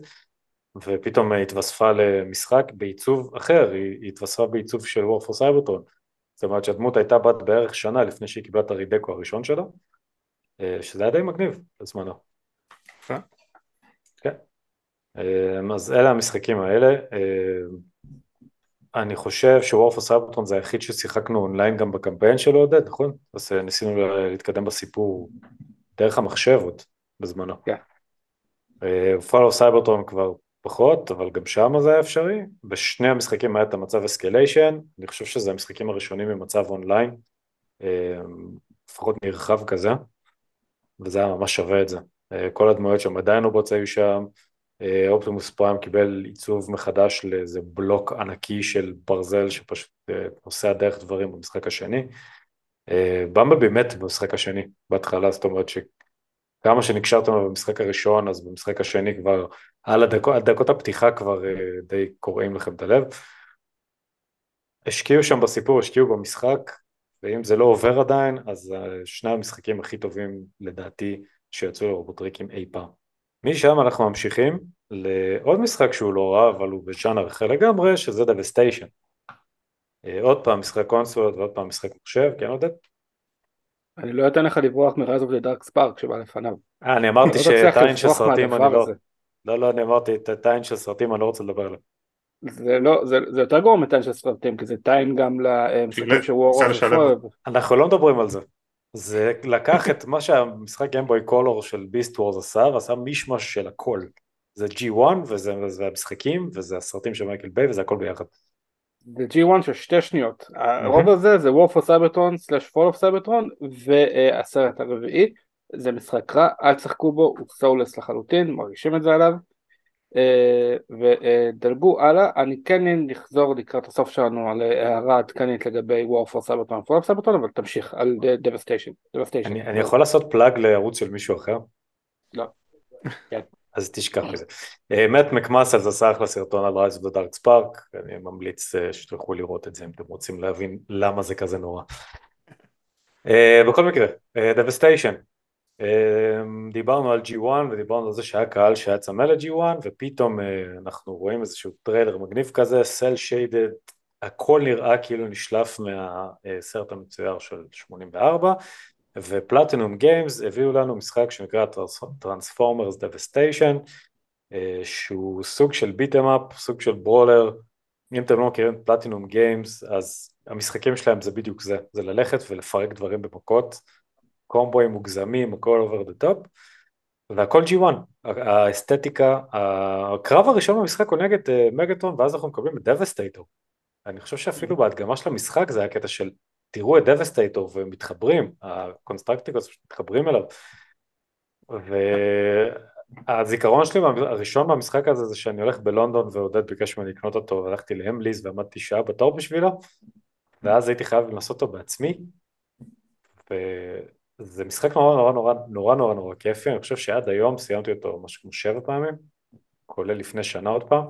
D: ופתאום התווספה למשחק בעיצוב אחר, היא התווספה בעיצוב של War for Cybertron, זאת אומרת שהדמות הייתה בת בערך שנה לפני שהיא קיבלה את ה-redeco הראשון שלה, אה, שזה היה די מגניב בזמנו. אה, אז אלה המשחקים האלה. אה, אני חושב ש-War for Cybertron זה היחיד ששיחקנו אונליין גם בקמפיין שלו עודד, נכון? אז אה, ניסינו לה- להתקדם בסיפור דרך המחשב עוד בזמנו.
B: כן.
D: Fall of Cybertron כבר פחות, אבל גם שם זה היה אפשרי. בשני המשחקים היה את המצב אסקליישן, אני חושב שזה המשחקים הראשונים במצב אונליין, אה, לפחות נרחב כזה, וזה היה ממש שווה את זה. אה, כל הדמויות שם עדיין רובוטס היו שם, אה, אופטימוס פריים קיבל עיצוב מחדש לאיזה בלוק ענקי של ברזל שפשוט אה, נוסע דרך דברים במשחק השני. אה, במבלבי מת במשחק השני בהתחלה, זאת אומרת שכמה שנקשרתם במשחק הראשון, אז במשחק השני כבר, על הדקות, דקות הפתיחה כבר אה, די קורעים לכם את הלב. השקיעו שם בסיפור, השקיעו במשחק, ואם זה לא עובר עדיין, אז אה, שני המשחקים הכי טובים לדעתי שיצאו לרובוטריקים אי פעם. משם אנחנו ממשיכים לעוד משחק שהוא לא רע, אבל הוא בז'אנר אחר לגמרי, שזה Devastation. עוד פעם משחק קונסולות ועוד פעם משחק מחשב, כן עודד?
B: אני לא אתן לך לברוח מ Rise of the Dark Spark שבא לפניו.
D: אה, אני אמרתי
B: לא
D: שאת ה tie-in
B: של
D: סרטים אני לא... לא, לא, אני אמרתי את ה tie-in של סרטים אני לא רוצה לדבר עליו.
B: זה לא, זה, זה יותר גרוע מ tie-in של סרטים, כי זה tie-in גם למשחקים של War
C: of.
D: אנחנו לא מדברים על זה. זה לקח את מה שהמשחק Game Boy Color של Beast Wars עשה, ועשה מישמש של הכל. זה G1 וזה, וזה המשחקים וזה הסרטים של מייקל ביי וזה הכל ביחד.
B: זה G1 של שתי שניות, הרוב הזה זה War for Cybertron slash Fall of Cybertron והסרט הרביעי זה משחק רע, אל תשחקו בו, הוא soulless לחלוטין, מרגישים את זה עליו ודלגו הלאה, אני כן נחזור לקראת הסוף שלנו על הערה עדכנית לגבי War for ו-Fall of Cybertron אבל תמשיך על Devastation. Devastation.
D: אני, יכול לעשות plug לערוץ של מישהו אחר?
B: לא. כן.
D: אז תשכח מזה. אה, Matt McMuscles עשה אחלה סרטון על Rise of the Dark Spark, אני ממליץ אה, שתלכו לראות את זה אם אתם רוצים להבין למה זה כזה נורא. אה, בכל מקרה, Devastation, דיברנו על G1 ודיברנו על זה שהיה קהל שהיה צמא ל-G1 ופתאום אה, אנחנו רואים איזשהו טריילר מגניב כזה, cel shaded, הכל נראה כאילו נשלף מהסרט המצויר של 84 ו Platinum Games הביאו לנו משחק שנקרא Transformers Devastation שהוא סוג של beat 'em up, סוג של brawler, אם אתם לא מכירים Platinum Games אז המשחקים שלהם זה בדיוק זה, זה ללכת ולפרק דברים במכות, קומבואים מוגזמים, הכל over the top והכל G1, האסתטיקה, הקרב הראשון במשחק הוא נגד אה, מגטרון ואז אנחנו מקבלים את דבסטייטור, אני חושב שאפילו בהדגמה של המשחק זה היה קטע של תראו את דבסטייטור ומתחברים, הקונסטרקטיקונס מתחברים אליו. והזיכרון שלי הראשון מהמשחק הזה זה שאני הולך בלונדון ועודד ביקש ממני לקנות אותו והלכתי ל Hamleys ועמדתי שעה בתור בשבילו ואז הייתי חייב לנסות אותו בעצמי זה משחק נורא נורא נורא נורא נורא נורא כיפי, אני חושב שעד היום סיימתי אותו משהו כמו שבע פעמים, כולל לפני שנה עוד פעם.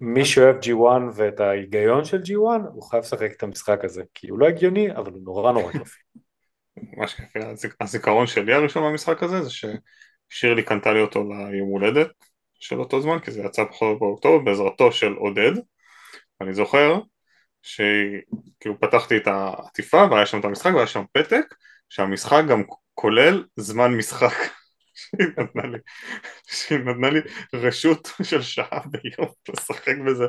D: מי שאוהב G1 ואת ההיגיון של G1, הוא חייב לשחק את המשחק הזה, כי הוא לא הגיוני, אבל הוא נורא נורא כיפי.
C: מה שכיף, הזיכרון שלי הראשון במשחק הזה זה ששירלי קנתה לי אותו ליום הולדת של אותו זמן, כי זה יצא פחות באוקטובר בעזרתו של עודד. אני זוכר שכאילו פתחתי את העטיפה והיה שם את המשחק והיה שם פתק שהמשחק גם כולל זמן משחק. שהיא נתנה לי, שהיא נתנה לי רשות של שעה ביום לשחק בזה.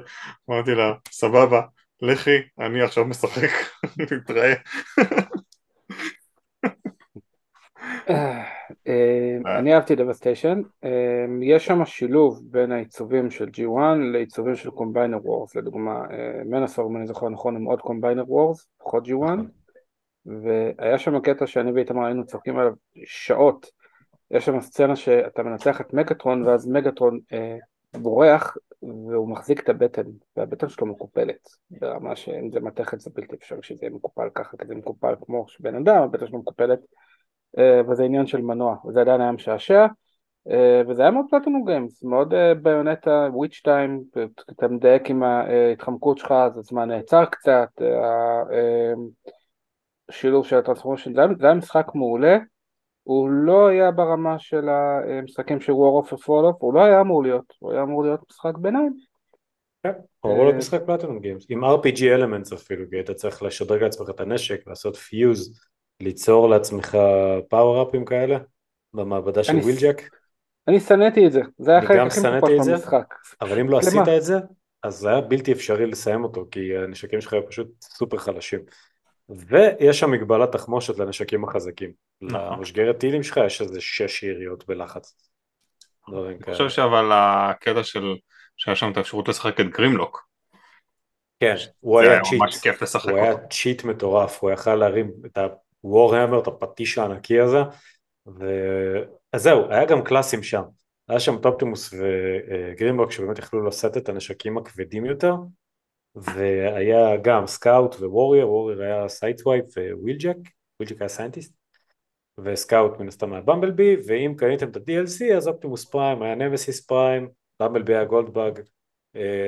C: אמרתי לה סבבה לכי אני עכשיו משחק נתראה.
B: אה, אה, אני אהבתי דבסטיישן, אה, יש שם שילוב בין העיצובים של G1 לעיצובים של Combiner Wars, לדוגמה מנאסור אם אני זוכר נכון הם עוד Combiner Wars, פחות G1 והיה שם קטע שאני ואיתמר היינו צוחקים עליו שעות, יש שם סצנה שאתה מנצח את מגטרון ואז מגטרון בורח והוא מחזיק את הבטן והבטן שלו מקופלת ברמה שאם זה מתכת זה בלתי אפשרי שזה יהיה מקופל ככה כי זה מקופל כמו שבן אדם הבטן שלו מקופלת. אה, וזה עניין של מנוע, וזה עדיין היה משעשע, אה, וזה היה מאוד Platinum Games, מאוד אה, Bayonetta, Witch Time, אתה מדייק עם ההתחמקות שלך, אז הזמן נעצר קצת, השילוב של ה transformation, זה היה משחק מעולה, הוא לא היה ברמה של המשחקים של War ו-Fall הוא לא היה אמור להיות, הוא היה אמור להיות משחק ביניים.
D: כן, הוא אמור להיות משחק Platinum Games, עם RPG elements אפילו, כי היית צריך לשדרג לעצמך את הנשק, לעשות fuse. ליצור לעצמך פאוור-אפים כאלה במעבדה של ווילג'ק?
B: אני שנאתי את זה, זה היה חלק הכי מפופט במשחק.
D: אבל אם לא עשית את זה, אז זה היה בלתי אפשרי לסיים אותו, כי הנשקים שלך היו פשוט סופר חלשים. ויש שם מגבלת תחמושת לנשקים החזקים. נכון. למשגרת טילים שלך יש איזה שש יריות בלחץ.
C: אני חושב שאבל הקטע של שהיה שם את האפשרות לשחק את גרימלוק.
D: כן, הוא היה cheat, הוא היה cheat מטורף, הוא יכל להרים את וורהמר, את הפטיש הענקי הזה, ו... אז זהו, היה גם קלאסים שם, היה שם אופטימוס וגרימלוק שבאמת יכלו לשאת את הנשקים הכבדים יותר, והיה גם scout ו warrior, warrior היה סייטסווייפ ווילג'ק, ווילג'ק היה scientist, ו scout מן הסתם היה במבלבי, ואם קניתם את ה-DLC אז אופטימוס פריים היה נמסיס פריים, במבלבי היה גולדבאג,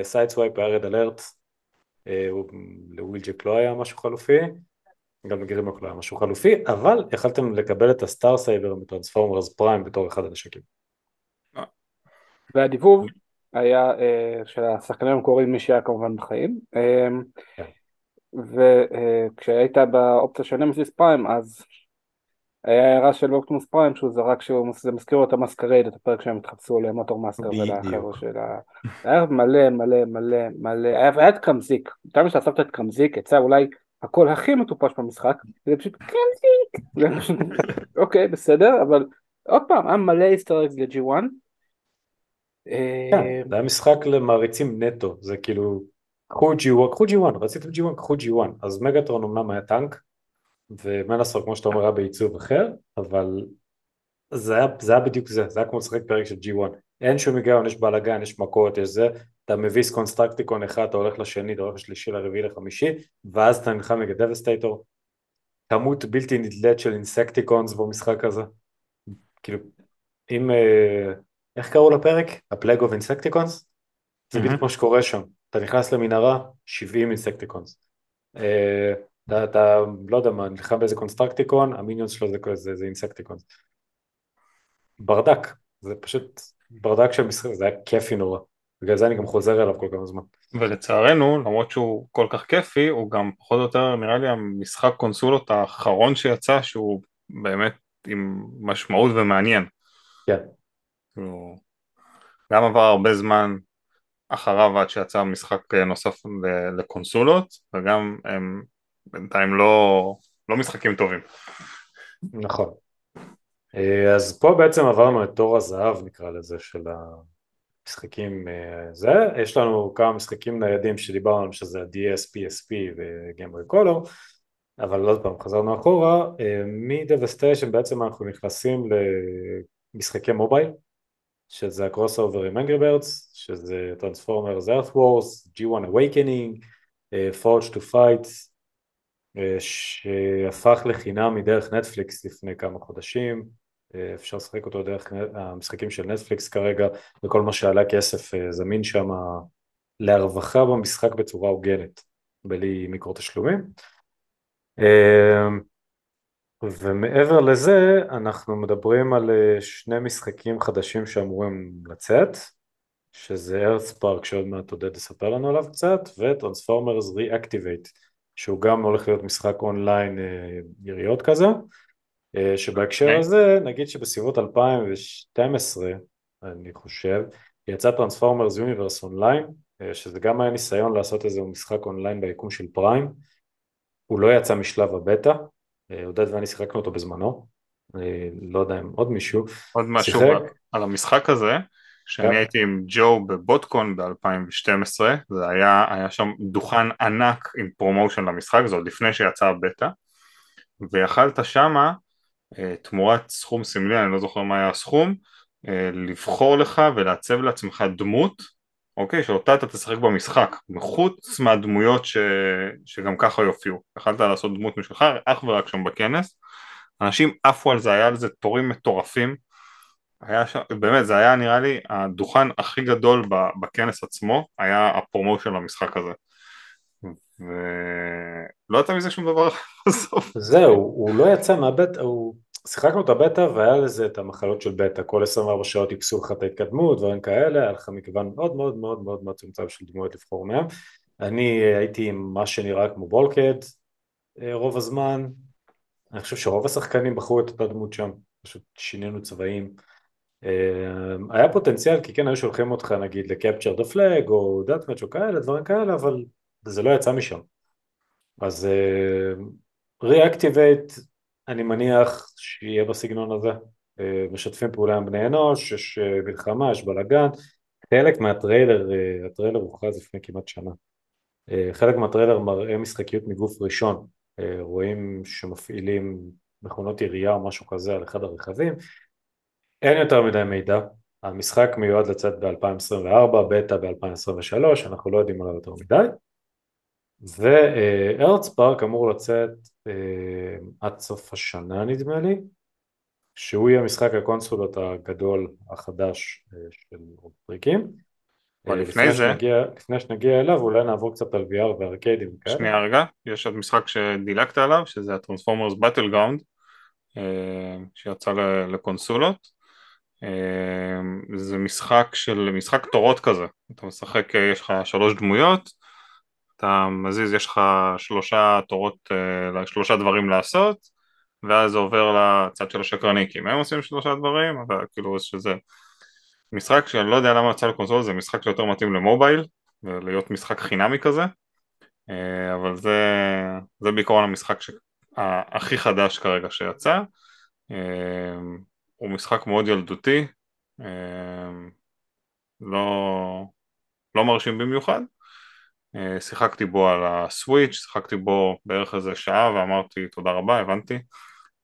D: סייטסווייפ היה רד אלרט, לווילג'ק לא היה משהו חלופי, גם לגרימלוק לא היה משהו חלופי, אבל יכלתם לקבל את ה Star Saber מטרנספורמרס פריים בתור אחד הנשקים.
B: והדיבוב היה אה, של השחקנים המקוריים מי שהיה כמובן בחיים, אה, כן. וכשהיית באופציה של נמסיס פריים אז היה הערה של אופטימוס פריים שהוא זרק שזה מזכיר לו את ה Masquerade, את הפרק שהם התחפשו למוטור מאסקר ולחבר'ה של ה... היה מלא מלא מלא מלא, היה את קרמזיק, תמיד שאספת את קרמזיק יצא אולי הקול הכי מטופש במשחק, זה פשוט קרמזיק, אוקיי בסדר, אבל עוד פעם, היה מלא איסטר אקס ל-G1.
D: כן, זה היה משחק למעריצים נטו, זה כאילו, קחו G1, קחו G1, רציתם G1, קחו G1, אז מגטרון אמנם היה טנק, ומנסור כמו שאתה אומר היה בעיצוב אחר, אבל זה היה, זה היה בדיוק זה, זה היה כמו לשחק פרק של G1, אין שום היגיון, יש בלאגן, יש מכות, יש זה, אתה מביס קונסטרקטיקון אחד, אתה הולך לשני, אתה הולך לשלישי, לרביעי, לחמישי, ואז אתה נלחם נגד דבסטייטור. כמות בלתי נדלית של אינסקטיקונס במשחק הזה. כאילו, אם... אה, איך קראו לפרק? ה Plague of Insecticons? זה בדיוק מה שקורה שם. אתה נכנס למנהרה, 70 אינסקטיקונס. אה, אתה, אתה לא יודע מה, נלחם באיזה קונסטרקטיקון, ה minions שלו זה, זה, זה אינסקטיקונס. ברדק, זה פשוט ברדק של משחק, זה היה כיפי נורא. בגלל זה אני גם חוזר אליו כל כמה זמן.
C: ולצערנו, למרות שהוא כל כך כיפי, הוא גם פחות או יותר נראה לי המשחק קונסולות האחרון שיצא, שהוא באמת עם משמעות ומעניין.
D: כן.
C: הוא גם עבר הרבה זמן אחריו עד שיצא משחק נוסף לקונסולות, וגם הם בינתיים לא, לא משחקים טובים.
D: נכון. אה, אז פה בעצם עברנו את תור הזהב נקרא לזה של המשחקים אה, זה, יש לנו כמה משחקים ניידים שדיברנו עליהם שזה ה-DS, PSP ו Game Boy Color אבל עוד פעם חזרנו אחורה, אה, מ-Devastation בעצם אנחנו נכנסים למשחקי mobile שזה ה cross over עם Angry Birds, שזה Transformers Earth Wars, G1 Awakening, Forge to Fight, שהפך לחינם מדרך נטפליקס לפני כמה חודשים, אפשר לשחק אותו דרך המשחקים של נטפליקס כרגע, וכל מה שעלה כסף זמין שם להרווחה במשחק בצורה הוגנת, בלי מיקרו תשלומים. ומעבר לזה אנחנו מדברים על שני משחקים חדשים שאמורים לצאת, שזה EarthSpark שעוד מעט עודד יספר לנו עליו קצת, ו Transformers Reactivate, שהוא גם הולך להיות משחק אונליין יריות כזה, שבהקשר okay. אוקיי. הזה נגיד שבסביבות 2012 אני חושב יצא Transformers Universe Online שזה גם היה ניסיון לעשות איזה משחק אונליין ביקום של Prime הוא לא יצא משלב הבטא עודד ואני שיחקנו אותו בזמנו לא יודע אם עוד מישהו
C: עוד משהו שיחק... על המשחק הזה כשאני yeah. כן. הייתי עם ג'ו ב BotCon ב-2012 זה היה, היה שם דוכן ענק עם promotion למשחק זה עוד לפני שיצא הבטא ויכלת שמה אה, תמורת סכום סמלי, אני לא זוכר מה היה הסכום, אה, לבחור לך ולעצב לעצמך דמות, אוקיי, שאותה אתה תשחק במשחק, מחוץ מהדמויות ש... שגם ככה יופיעו. יכלת לעשות דמות משלך, אך ורק שם בכנס. אנשים עפו על זה, היה על זה תורים מטורפים. היה שם, באמת, זה היה נראה לי הדוכן הכי גדול בכנס עצמו, היה הפרומושן למשחק הזה. ולא יצא מזה שום דבר בסוף.
D: זהו, הוא לא יצא מהבטא, הוא... שיחקנו את הבטא והיה לזה את המחלות של בטא, כל 24 שעות איפסו לך את ההתקדמות, דברים כאלה, היה לך מגוון מאוד מאוד מאוד מאוד מצומצם של דמויות לבחור מהם. אני הייתי עם מה שנראה כמו Bulkhead אה, רוב הזמן, אני חושב שרוב השחקנים בחרו את אותה דמות שם, פשוט שינינו צבעים. אה, היה פוטנציאל כי כן היו שולחים אותך נגיד ל capture the flag או deathmatch או כאלה, דברים כאלה, אבל זה לא יצא משם. אז Reactivate, אה, אני מניח שיהיה בסגנון הזה. אה, משתפים פעולה עם בני אנוש, יש אה, מלחמה, יש בלאגן. חלק מהטריילר, uh, הטריילר הוכרז לפני כמעט שנה. חלק מהטריילר מראה משחקיות מגוף ראשון. רואים שמפעילים מכונות ירייה או משהו כזה על אחד הרכבים. אין יותר מדי מידע, המשחק מיועד לצאת ב-2024, בטא ב-2023, אנחנו לא יודעים עליו יותר מדי. וארץ פארק אמור לצאת אה, עד סוף השנה נדמה לי, שהוא יהיה משחק הקונסולות הגדול החדש אה, של טריקים.
C: אבל אה, לפני זה, שנגיע,
D: לפני שנגיע אליו אולי נעבור קצת על VR וארקיידים וכאלה.
C: שנייה רגע, יש עוד משחק שדילגת עליו שזה ה Transformers Battleground שיצא לקונסולות. זה משחק של משחק תורות כזה, אתה משחק, יש לך שלוש דמויות אתה מזיז, יש לך שלושה תורות, אה, שלושה דברים לעשות, ואז זה עובר לצד של השקרניקים. הם עושים שלושה דברים, אבל כאילו שזה משחק שאני לא יודע למה יצא לקונסול, זה משחק שיותר מתאים למובייל, ולהיות משחק חינמי כזה, אה, אבל זה, זה בעיקרון המשחק ש... הכי חדש כרגע שיצא. אה, הוא משחק מאוד ילדותי, לא, לא מרשים במיוחד, שיחקתי בו על הסוויץ', שיחקתי בו בערך איזה שעה ואמרתי תודה רבה, הבנתי.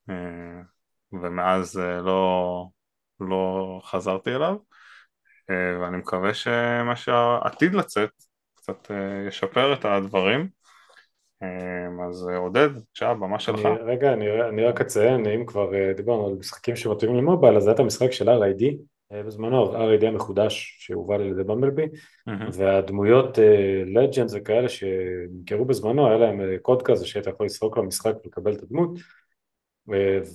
C: אה, ומאז אה, לא, לא חזרתי אליו. ואני מקווה שמה שעתיד לצאת קצת ישפר את הדברים. אז עודד, עכשיו במה שלך.
D: רגע, אני, אני רק אציין, אם כבר דיברנו על משחקים שמתאימים למובייל, אז זה היה את המשחק של RID, אה, בזמנו, R.A.D המחודש שהובל על ידי במבלבי. והדמויות לג'נדס uh, וכאלה שנמכרו בזמנו, היה להם אה, קוד כזה שהיית יכול לסרוק למשחק ולקבל את הדמות,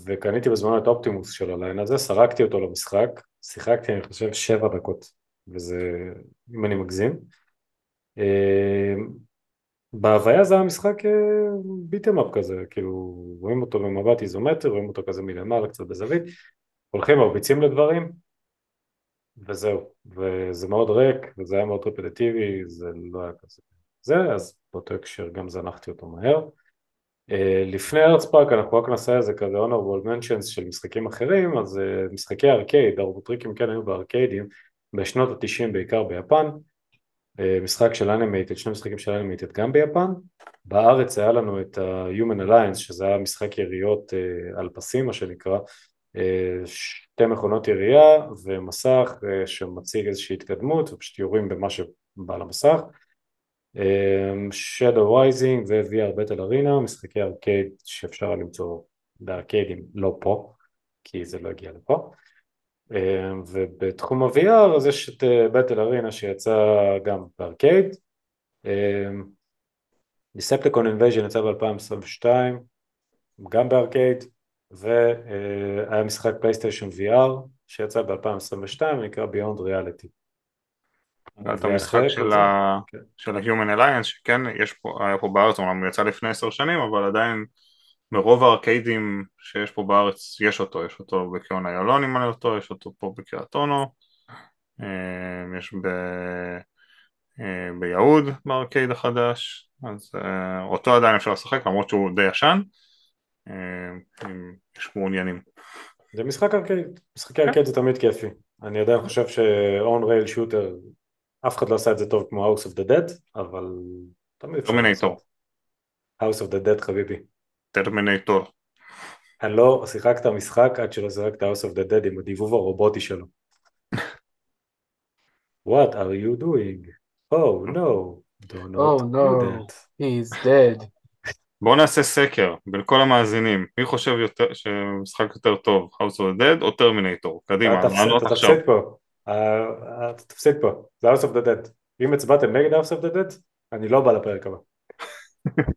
D: וקניתי בזמנו את האופטימוס של הליין הזה, סרקתי אותו למשחק, שיחקתי אני חושב שבע דקות, וזה, אם אני מגזים. בהוויה זה היה משחק ביטם אפ כזה, כאילו רואים אותו במבט איזומטרי, רואים אותו כזה מלמעלה קצת בזווית, הולכים מרביצים לדברים, וזהו, וזה מאוד ריק, וזה היה מאוד רפטטיבי, זה לא היה כזה. זה, אז באותו הקשר גם זנחתי אותו מהר. אה, לפני EarthSpark אנחנו רק נעשה איזה כזה honorable mentions של משחקים אחרים, אז אה, משחקי ארקייד, הרובוטריקים כן היו בארקיידים, בשנות התשעים בעיקר ביפן, אה, משחק של Animated, שני משחקים של Animated גם ביפן, בארץ היה לנו את ה-Human Alliance שזה היה משחק יריות אה, על פסים מה שנקרא, שתי מכונות ירייה ומסך אה, שמציג איזושהי התקדמות ופשוט יורים במה שבא למסך Shadow Rising ו-VR Battle Arena, משחקי ארקייד שאפשר למצוא בארקיידים לא פה, כי זה לא הגיע לפה. ובתחום ה-VR אז יש את Battle Arena שיצא גם בארקייד. Decepticon Invasion יצא ב-2022, גם בארקייד, והיה משחק פלייסטיישן VR שיצא ב-2022, נקרא Beyond Reality.
C: את המשחק של, ה... כן. של ה-Human Alliance, שכן, יש פה, היה פה בארץ, אומנם הוא יצא לפני עשר שנים, אבל עדיין מרוב הארקיידים שיש פה בארץ, יש אותו, יש אותו בקיון איילון אם אני לא טועה, יש אותו פה בקריית אונו, אה, יש ב... אה, ביהוד בארקייד החדש, אז אה, אותו עדיין אפשר לשחק למרות שהוא די ישן, אם יש מעוניינים.
D: זה משחק ארקייד, משחקי ארקייד זה תמיד כיפי, אני עדיין חושב ש-on rail shooter אף אחד לא עשה את זה טוב כמו House of the Dead, אבל
C: תמיד אפשר לעשות.
D: House of the Dead חביבי.
C: טרמינטור.
D: אני לא שיחקת משחק עד שלא שיחקת House of the Dead עם הדיבוב הרובוטי שלו. What are you doing? Oh no, do not
B: oh, no. do that. He's dead.
C: בואו נעשה סקר בין כל המאזינים, מי חושב יותר, שמשחק יותר טוב, House of the Dead או טרמינטור? קדימה,
D: לענות עכשיו. אתה תפסיד פה, אתה תפסיד פה, זה House of the Dead. אם הצבעתם נגד House of the Dead, אני לא בא לפרק הבא.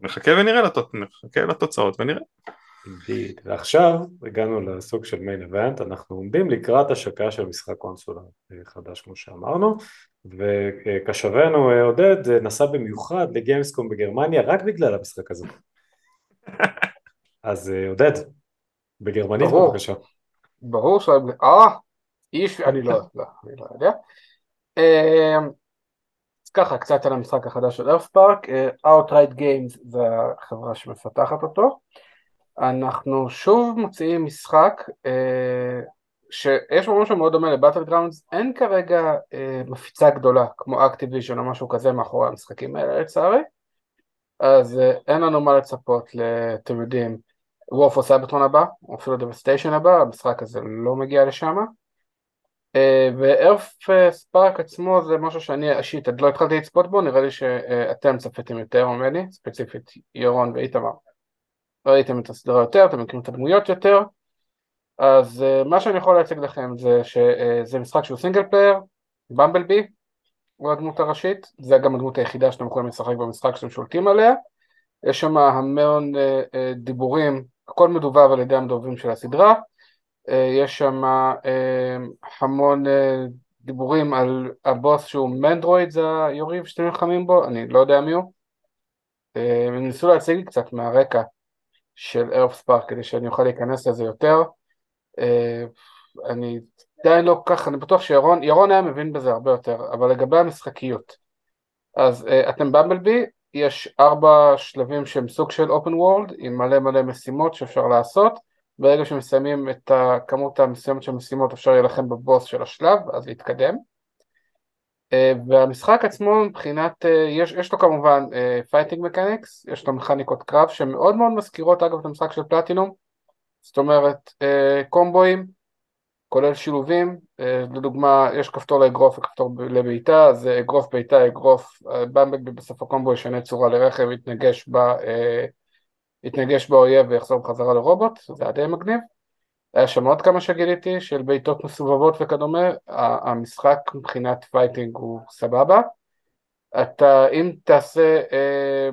C: נחכה ונראה, לתוצ... נחכה לתוצאות ונראה.
D: Indeed. ועכשיו הגענו לסוג של מיין אבנט, אנחנו עומדים לקראת השקה של משחק קונסולה חדש כמו שאמרנו, וקשבנו עודד נסע במיוחד לגיימסקום בגרמניה רק בגלל המשחק הזה. אז עודד, בגרמנית בבקשה.
B: ברור ש... אה, איש, אני לא, לא, אני לא יודע. אמ, אז ככה, קצת על המשחק החדש של EarthSpark, אה, Outright Games זה החברה שמפתחת אותו. אנחנו שוב מוציאים משחק אה, שיש בו משהו מאוד דומה ל Battlegrounds, אין כרגע אה, מפיצה גדולה כמו Activision או משהו כזה מאחורי המשחקים האלה לצערי, אז אין לנו מה לצפות, אתם יודעים, War for Cybertron הבא, או אפילו Devastation הבא, המשחק הזה לא מגיע לשם. ו EarthSpark עצמו זה משהו שאני אישית עוד לא התחלתי לצפות בו, נראה לי שאתם צפיתם יותר ממני, ספציפית ירון ואיתמר. ראיתם את הסדרה יותר, אתם מכירים את הדמויות יותר, אז מה שאני יכול להציג לכם זה שזה משחק שהוא single player, Bumblebee הוא הדמות הראשית, זה גם הדמות היחידה שאתם יכולים לשחק במשחק שאתם שולטים עליה, יש שם המון דיבורים, הכל מדובב על ידי המדובבים של הסדרה, אה, יש שם אה, המון אה, דיבורים על הבוס שהוא מנדרואיד, זה היוריב שאתם נלחמים בו, אני לא יודע מי הוא. הם ניסו להציג לי קצת מהרקע של ארף ספארק כדי שאני אוכל להיכנס לזה יותר. אני עדיין לא כך, אני בטוח שירון, ירון היה מבין בזה הרבה יותר, אבל לגבי המשחקיות, אז אתם Bumblebee, יש ארבע שלבים שהם סוג של open world עם מלא מלא משימות שאפשר לעשות ברגע שמסיימים את הכמות המסוימת של משימות אפשר להילחם בבוס של השלב, אז להתקדם. אה, והמשחק עצמו מבחינת, אה, יש, יש לו כמובן fighting mechanics, יש לו מכניקות קרב שמאוד מאוד מזכירות אגב את המשחק של פלטינום, זאת אומרת אה, קומבואים, כולל שילובים, אה, לדוגמה יש כפתור לאגרוף וכפתור לבעיטה, אז אגרוף בעיטה, אגרוף, Bumblebee בסוף הקומבו ישנה צורה לרכב, יתנגש ב... אה, יתנגש באויב ויחזור בחזרה לרובוט, זה היה די מגניב. היה שם עוד כמה שגיליתי של בעיטות מסובבות וכדומה, המשחק מבחינת fighting הוא סבבה. אתה אם תעשה, אה,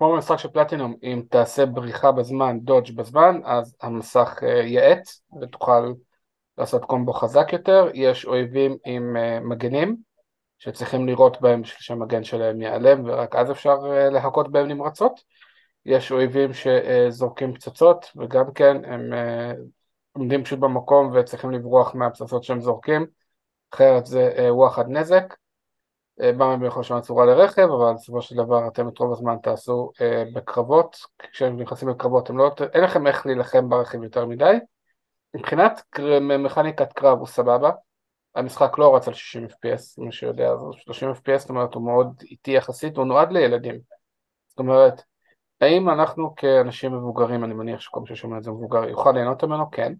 B: כמו במשחק של פלטינום, אם תעשה בריחה בזמן, דודג' בזמן, אז המסך אה, יעץ ותוכל לעשות קומבו חזק יותר. יש אויבים עם אה, מגנים שצריכים לראות בהם שהמגן שלהם ייעלם ורק אז אפשר להכות בהם נמרצות. יש אויבים שזורקים פצצות וגם כן הם אה, עומדים פשוט במקום וצריכים לברוח מהפצצות שהם זורקים אחרת זה אה, וואחד נזק במבה יכול לשמוע צורה לרכב אבל בסופו של דבר אתם את רוב הזמן תעשו אה, בקרבות כשהם נכנסים לקרבות לא, אין לכם איך להילחם ברכב יותר מדי מבחינת מכניקת קרב הוא סבבה המשחק לא רץ על 60 fps מי שיודע, 30 fps זאת אומרת הוא מאוד איטי יחסית, הוא נועד לילדים זאת אומרת האם אנחנו כאנשים מבוגרים, אני מניח שכל מי ששומע את זה מבוגר, יוכל ליהנות ממנו? כן.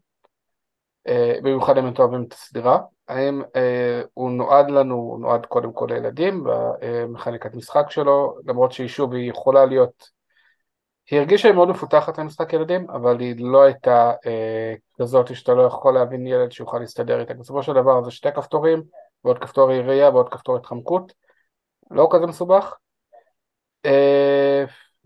B: אה, במיוחד אם אתם אוהבים את הסדרה, האם אה, הוא נועד לנו, הוא נועד קודם כל לילדים במכניקת משחק שלו, למרות שהיא שוב היא יכולה להיות, היא הרגישה מאוד מפותחת למשחק ילדים, אבל היא לא הייתה אה, כזאת שאתה לא יכול להבין ילד שיוכל להסתדר איתה, בסופו של דבר זה שתי כפתורים, ועוד כפתור ירייה ועוד כפתור התחמקות, לא כזה מסובך.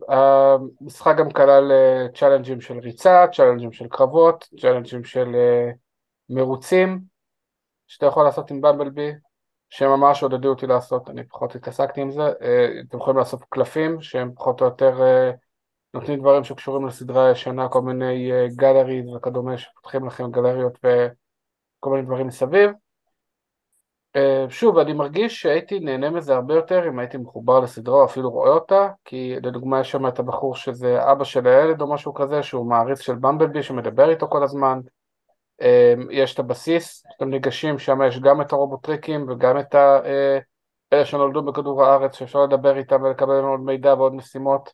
B: המשחק גם כלל צ'אלנג'ים של ריצה, צ'אלנג'ים של קרבות, צ'אלנג'ים של מרוצים שאתה יכול לעשות עם במבלבי שממש עודדו אותי לעשות, אני פחות התעסקתי עם זה, אה, אתם יכולים לעשות קלפים שהם פחות או יותר אה, נותנים דברים שקשורים לסדרה הישנה, כל מיני גלריז אה, וכדומה שפותחים לכם גלריות וכל מיני דברים מסביב. שוב, אני מרגיש שהייתי נהנה מזה הרבה יותר אם הייתי מחובר לסדרה או אפילו רואה אותה, כי לדוגמה יש שם את הבחור שזה אבא של הילד או משהו כזה, שהוא מעריץ של במבלבי שמדבר איתו כל הזמן, יש את הבסיס, שאתם ניגשים, שם יש גם את הרובוטריקים וגם את אה, אלה שנולדו בכדור הארץ שאפשר לדבר איתם ולקבל עוד מידע ועוד משימות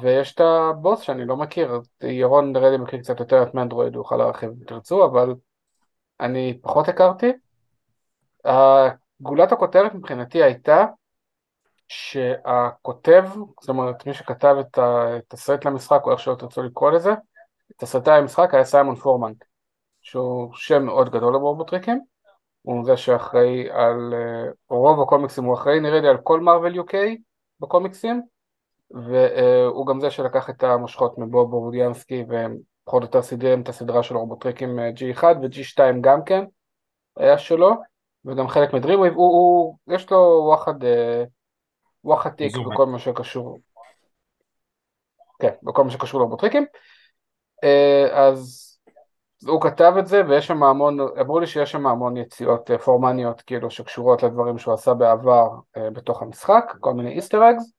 B: ויש את הבוס שאני לא מכיר, ירון נראה לי מכיר קצת יותר את מנדרואיד, הוא יוכל להרחיב אם תרצו, אבל אני פחות הכרתי. גולת הכותרת מבחינתי הייתה שהכותב, זאת אומרת מי שכתב את התסריט למשחק או איך שלא תרצו לקרוא לזה, תסריטאי המשחק היה סיימון פורמן. שהוא שם מאוד גדול לרובוטריקים, הוא זה שאחראי על uh, רוב הקומיקסים, הוא אחראי נראה לי על כל מרוויל UK בקומיקסים, והוא גם זה שלקח את המושכות מבוב בורודיאנסקי ופחות או יותר סידר את הסדרה של רובוטריקים אה, G1 ו-G2 גם כן היה שלו, וגם חלק מדרימוויב, הוא, הוא, יש לו וואחד, אה, וואחד תיק בכל מה שקשור, כן, בכל מה שקשור לרובוטריקים, אז הוא כתב את זה ויש שם המון, אמרו לי שיש שם המון יציאות אה, פורמניות כאילו שקשורות לדברים שהוא עשה בעבר אה, בתוך המשחק, כל מיני איסטר אגס,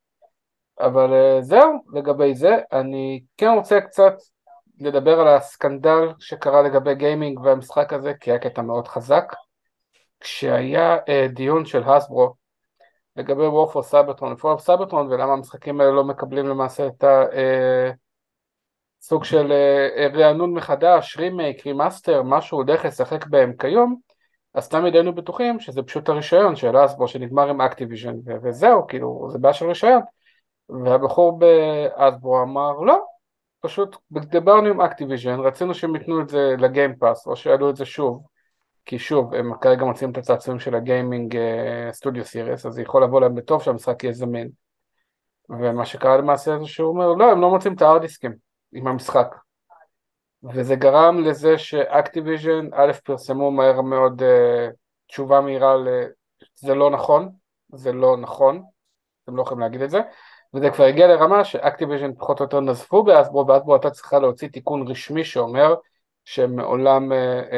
B: אבל אה, זהו לגבי זה, אני כן רוצה קצת לדבר על הסקנדל שקרה לגבי גיימינג והמשחק הזה כי היה קטע מאוד חזק, כשהיה דיון של הסברו לגבי War for Cybertron, War for Cybertron ולמה המשחקים האלה לא מקבלים למעשה את ה... סוג של אה, רענון מחדש, remake, remaster, משהו דרך לשחק בהם כיום, אז תמיד היינו בטוחים שזה פשוט הרישיון של Hasbro שנגמר עם Activision וזהו, כאילו זה בעיה של רישיון. והבחור ב Hasbro אמר לא, פשוט דיברנו עם Activision, רצינו שהם ייתנו את זה ל Game Pass או שיעלו את זה שוב. כי שוב, הם כרגע מוצאים את הצעצועים של הגיימינג סטודיו סיריס אז זה יכול לבוא להם בטוב שהמשחק יהיה זמין. ומה שקרה למעשה זה שהוא אומר לא, הם לא מוצאים את הארדיסקים עם המשחק. וזה גרם לזה שאקטיביז'ן א' פרסמו מהר מאוד uh, תשובה מהירה ל... זה לא נכון, זה לא נכון, אתם לא יכולים להגיד את זה וזה כבר הגיע לרמה שאקטיביז'ן פחות או יותר נזפו באסברו ואסברו הייתה צריכה להוציא תיקון רשמי שאומר שמעולם, uh, uh,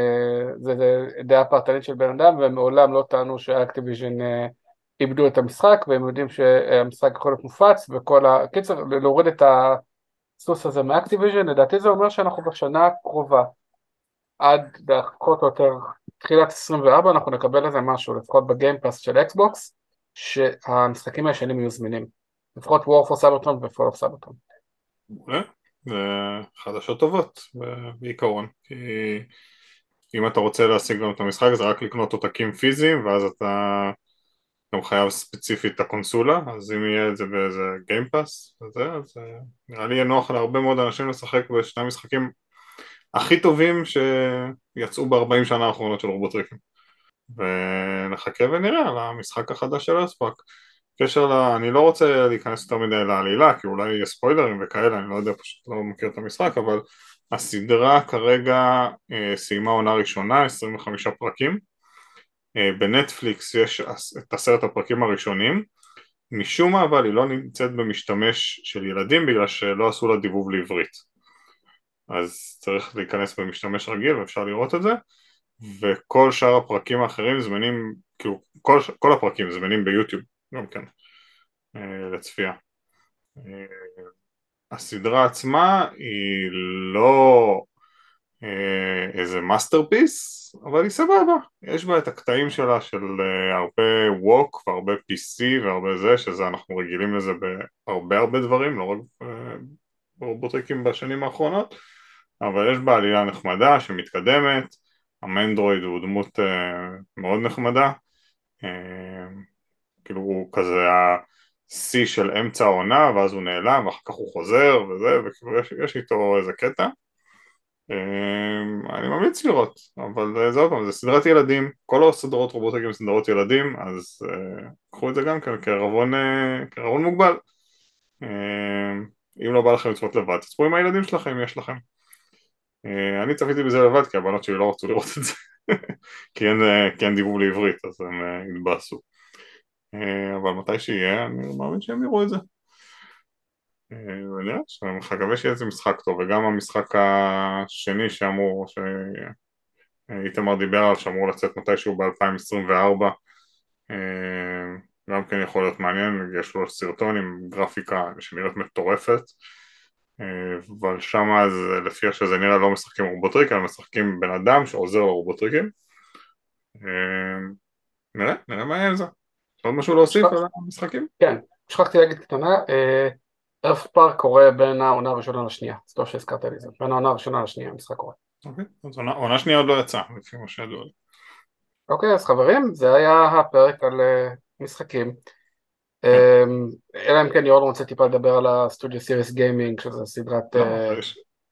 B: זה, דעה פרטנית של בן אדם ומעולם לא טענו שאקטיביז'ן uh, איבדו את המשחק והם יודעים שהמשחק יכול להיות מופץ וכל ה... קיצר, להוריד את ה... הסוס הזה מאקטיביז'ן, לדעתי זה אומר שאנחנו בשנה הקרובה, עד פחות או יותר תחילת 24 אנחנו נקבל איזה משהו, לפחות בגיימפאס של אקסבוקס, שהמשחקים הישנים יהיו זמינים, לפחות War for Cybertron ו-Fall of
C: זה חדשות טובות בעיקרון, כי אם אתה רוצה להשיג גם את המשחק זה רק לקנות עותקים פיזיים ואז אתה גם חייב ספציפית את הקונסולה, אז אם יהיה את זה באיזה גיימפאס, וזה, אז אה, נראה לי יהיה נוח להרבה מאוד אנשים לשחק בשני המשחקים הכי טובים שיצאו ב-40 שנה האחרונות של רובוטריקים. ונחכה ונראה על המשחק החדש של הספארק. קשר ל... אני לא רוצה להיכנס יותר מדי לעלילה, כי אולי יהיה ספוילרים וכאלה, אני לא יודע, פשוט לא מכיר את המשחק, אבל הסדרה כרגע אה, סיימה עונה ראשונה, 25 פרקים. אה, בנטפליקס יש את עשרת הפרקים הראשונים. משום מה אבל היא לא נמצאת במשתמש של ילדים בגלל שלא עשו לה דיבוב לעברית. אז צריך להיכנס במשתמש רגיל ואפשר לראות את זה. וכל שאר הפרקים האחרים זמינים, כאילו כל, כל הפרקים זמינים ביוטיוב גם כן אה, לצפייה. אה, הסדרה עצמה היא לא איזה מאסטרפיס, אבל היא סבבה, יש בה את הקטעים שלה של אה, הרבה woke והרבה PC והרבה זה, שזה אנחנו רגילים לזה בהרבה הרבה דברים, לא רק אה, ברובוטריקים בשנים האחרונות, אבל יש בה עלילה נחמדה שמתקדמת, מנדרואיד הוא דמות מאוד נחמדה, כאילו הוא כזה השיא של אמצע העונה ואז הוא נעלם ואחר כך הוא חוזר וזה וכאילו יש, יש איתו איזה קטע אני ממליץ לראות אבל זה עוד פעם זה סדרת ילדים כל הסדרות רובוטקים סדרות ילדים אז קחו את זה גם כן כערבון, כערבון מוגבל. אם לא בא לכם לצפות לבד תצפו עם הילדים שלכם אם יש לכם. אני צפיתי בזה לבד כי הבנות שלי לא רצו לראות את זה כי אין, כי אין דיבור לעברית אז הם התבאסו. אה, אבל מתי שיהיה אני מאמין שהם יראו את זה שאני מקווה שיהיה איזה משחק טוב וגם המשחק השני שאמור, שאיתמר דיבר עליו שאמור לצאת מתישהו ב-2024 אה, גם כן יכול להיות מעניין, יש לו סרטון עם גרפיקה שנראית מטורפת אה, אבל שם אז לפי איך שזה נראה לא משחקים רובוטריק אלא משחקים בן אדם שעוזר לרובוטריקים נראה, נראה מה יהיה עם זה עוד משהו להוסיף על המשחקים?
E: כן, שכחתי להגיד קטנה, Earthspark קורה בין העונה הראשונה לשנייה, אז טוב שהזכרת לי זה, בין העונה הראשונה לשנייה המשחק קורה.
C: אוקיי, אז העונה השנייה עוד לא יצאה, לפי מה שידוע לי.
E: אוקיי, אז חברים, זה היה הפרק על משחקים. אלא אם כן יורם רוצה טיפה לדבר על הסטודיו סיריס גיימינג, שזה סדרת...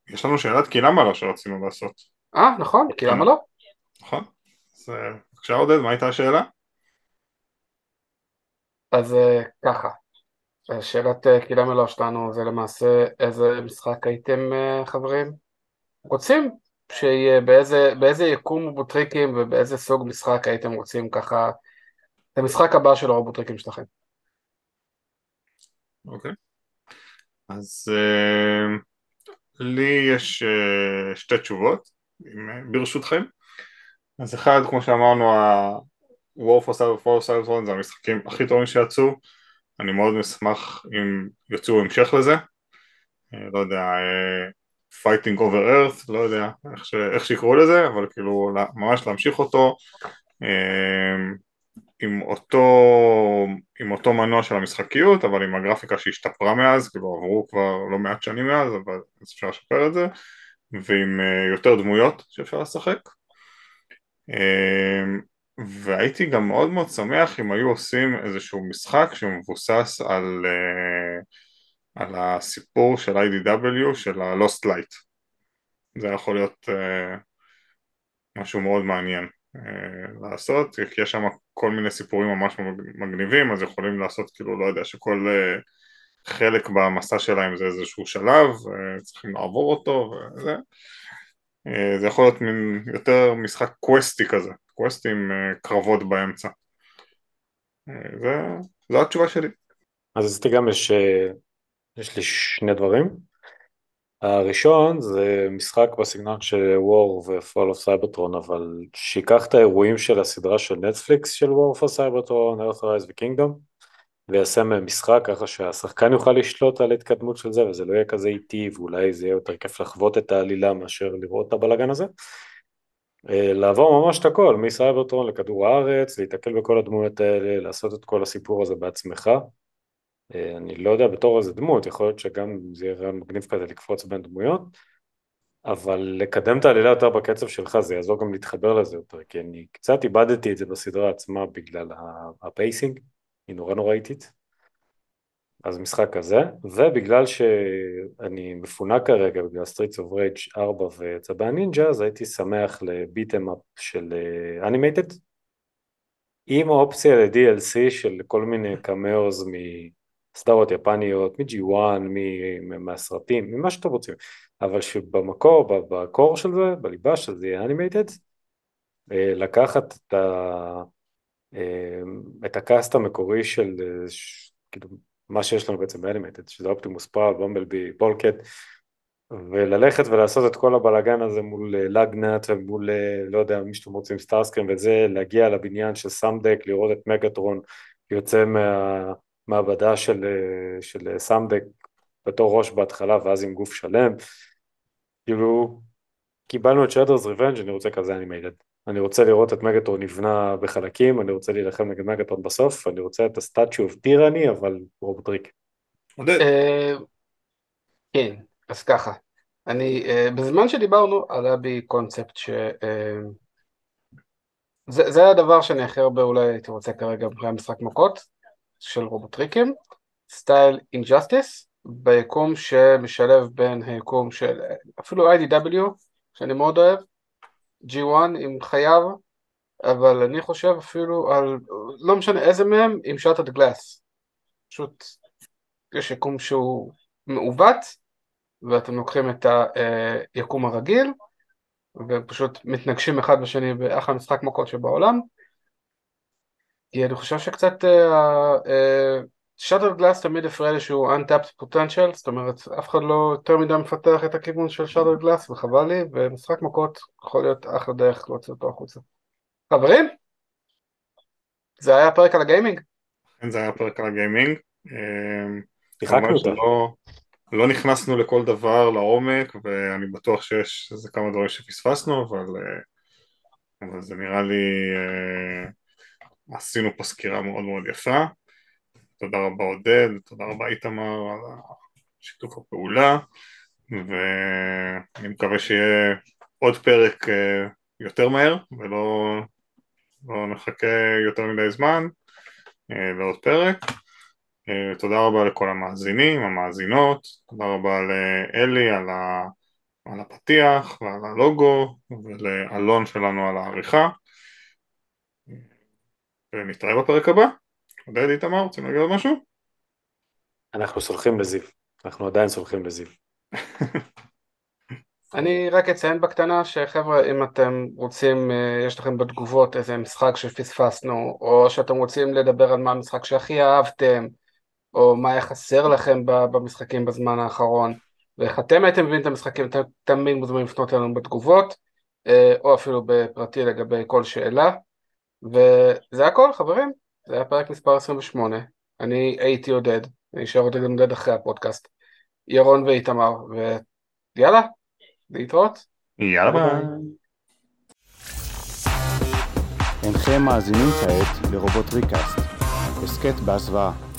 C: יש לנו שאלת כי למה לא שרצינו לעשות.
E: אה, נכון, כי למה לא?
C: נכון. אז בבקשה עודד, מה הייתה השאלה?
E: אז ככה, שאלת uh, כי למה לא שלנו זה למעשה איזה משחק הייתם uh, חברים רוצים שיהיה, באיזה, באיזה יקום רובוטריקים ובאיזה סוג משחק הייתם רוצים ככה, את המשחק הבא של הרובוטריקים שלכם.
C: אוקיי, okay. אז uh, לי יש uh, שתי תשובות, ברשותכם. אז אחד, כמו שאמרנו, War for Cybertron זה המשחקים הכי טובים שיצאו, אני מאוד אשמח אם יוצאו המשך לזה, אה, לא יודע, אה, Fighting over Earth, לא יודע איך, ש... איך שיקראו לזה, אבל כאילו ממש להמשיך אותו. אה, עם אותו, עם אותו מנוע של המשחקיות, אבל עם הגרפיקה שהשתפרה מאז, כאילו עברו כבר לא מעט שנים מאז, אבל אפשר לשפר את זה, ועם יותר דמויות שאפשר לשחק. והייתי גם מאוד מאוד שמח אם היו עושים איזשהו משחק שמבוסס על, uh, על הסיפור של IDW של ה-Lost Light. זה יכול להיות uh, משהו מאוד מעניין uh, לעשות, כי יש שם כל מיני סיפורים ממש מגניבים אז יכולים לעשות כאילו לא יודע שכל uh, חלק במסע שלהם זה איזשהו שלב, צריכים לעבור אותו וזה. זה יכול להיות מין יותר משחק קווסטי כזה קווסט עם אה, קרבות באמצע. אה, זה, זו התשובה שלי.
D: אז אצלי גם יש, אה, יש לי שני דברים. הראשון זה משחק בסגנון של War ו-Fall of Cybertron, אבל שיקח את האירועים של הסדרה של נטפליקס של War of Cybertron, Earthrise ו-Kingdom, ויעשה מהם משחק ככה שהשחקן יוכל לשלוט על התקדמות של זה, וזה לא יהיה כזה איטי, ואולי זה יהיה יותר כיף לחוות את העלילה מאשר לראות את הבלאגן הזה. אה, לעבור ממש את הכל, מסייברטרון לכדור הארץ, להתקל בכל הדמויות האלה, לעשות את כל הסיפור הזה בעצמך. אה, אני לא יודע בתור איזה דמות, יכול להיות שגם זה יהיה מגניב כזה לקפוץ בין דמויות, אבל לקדם את העלילה יותר בקצב שלך זה יעזור גם להתחבר לזה יותר, כי אני קצת איבדתי את זה בסדרה עצמה בגלל ה pacing, היא נורא נורא איטית. אז משחק כזה, ובגלל שאני מפונק כרגע בגלל Streets of Rage 4 וצבא הנינג'ה, אז הייתי שמח ל beat 'em up של Animated, עם אופציה ל-DLC של כל מיני cameos מסדרות יפניות, מ-G1, מהסרטים, ממה שאתם רוצים, אבל שבמקור, ב core של זה, בליבה של זה יהיה Animated, אה, לקחת את, ה... אה, את ה cast המקורי של אה, כאילו מה שיש לנו בעצם ב Animated, שזה אופטימוס, פראול, במבלבי, בולקהד, וללכת ולעשות את כל הבלאגן הזה מול לוגנאט אה, ומול, אה, לא יודע, מי שאתם רוצים, סטארסקרים וזה, להגיע לבניין של סאמדק, לראות את מגטרון יוצא מהמעבדה של, אה, של סאמדק בתור ראש בהתחלה ואז עם גוף שלם. כאילו, קיבלנו את Shredder's Revenge אני רוצה כזה Animated. אני רוצה לראות את מגטרון נבנה בחלקים, אני רוצה להילחם נגד מגטרון בסוף, אני רוצה את ה Statue of Tyranny, אבל רובוטריק.
E: אה, כן, אז ככה.
B: אני, uh, בזמן שדיברנו עלה בי קונספט ש... Uh, זה, זה הדבר שאני הכי הרבה אולי הייתי רוצה כרגע מבחינת משחק מכות של רובוטריקים, סטייל Injustice, ביקום שמשלב בין היקום של אפילו IDW, שאני מאוד אוהב, G1 עם חייו, אבל אני חושב אפילו על, לא משנה איזה מהם, עם Shattered Glass. פשוט יש יקום שהוא מעוות, ואתם לוקחים את היקום הרגיל, ופשוט מתנגשים אחד בשני באחלה משחק מכות שבעולם. כי אני חושב שקצת שאטל גלאס תמיד הפריע לי שהוא untapped potential, זאת אומרת אף אחד לא יותר מדי מפתח את הכיוון של שאטל גלאס וחבל לי, ומשחק מכות יכול להיות אחלה דרך להוציא אותו החוצה. חברים, זה היה פרק על הגיימינג.
C: כן, זה היה פרק על הגיימינג.
D: שיחקנו אותו.
C: לא, לא נכנסנו לכל דבר לעומק, ואני בטוח שיש איזה כמה דברים שפספסנו, אבל, אה, אבל זה נראה לי, אה, עשינו פה סקירה מאוד מאוד יפה. תודה רבה עודד, תודה רבה איתמר על שיתוף הפעולה, ואני מקווה שיהיה עוד פרק אה, יותר מהר, ולא לא נחכה יותר מדי זמן לעוד פרק. אה, תודה רבה לכל המאזינים, המאזינות, תודה רבה לאלי על, ה... על הפתיח ועל הלוגו ולאלון שלנו על העריכה ונתראה בפרק הבא. עודד איתמר, רוצים להגיד עוד משהו?
D: אנחנו סולחים לזיו, אנחנו עדיין סולחים לזיו.
B: אני רק אציין בקטנה שחבר'ה אם אתם רוצים, אה, יש לכם בתגובות איזה משחק שפספסנו או שאתם רוצים לדבר על מה המשחק שהכי אהבתם או מה היה חסר לכם במשחקים בזמן האחרון, ואיך אתם הייתם מבינים את המשחקים, אתם תמיד מוזמנים לפנות אלינו בתגובות, אה, או אפילו בפרטי לגבי כל שאלה. וזה הכל חברים, זה היה פרק מספר 28, אני הייתי עודד, אני אשאר עודד עודד אחרי הפודקאסט, ירון ואיתמר, ויאללה, להתראות.
C: יאללה ביי.
A: אינכם מאזינים כעת לרובוט ריקאסט, הסכת בהסוואה.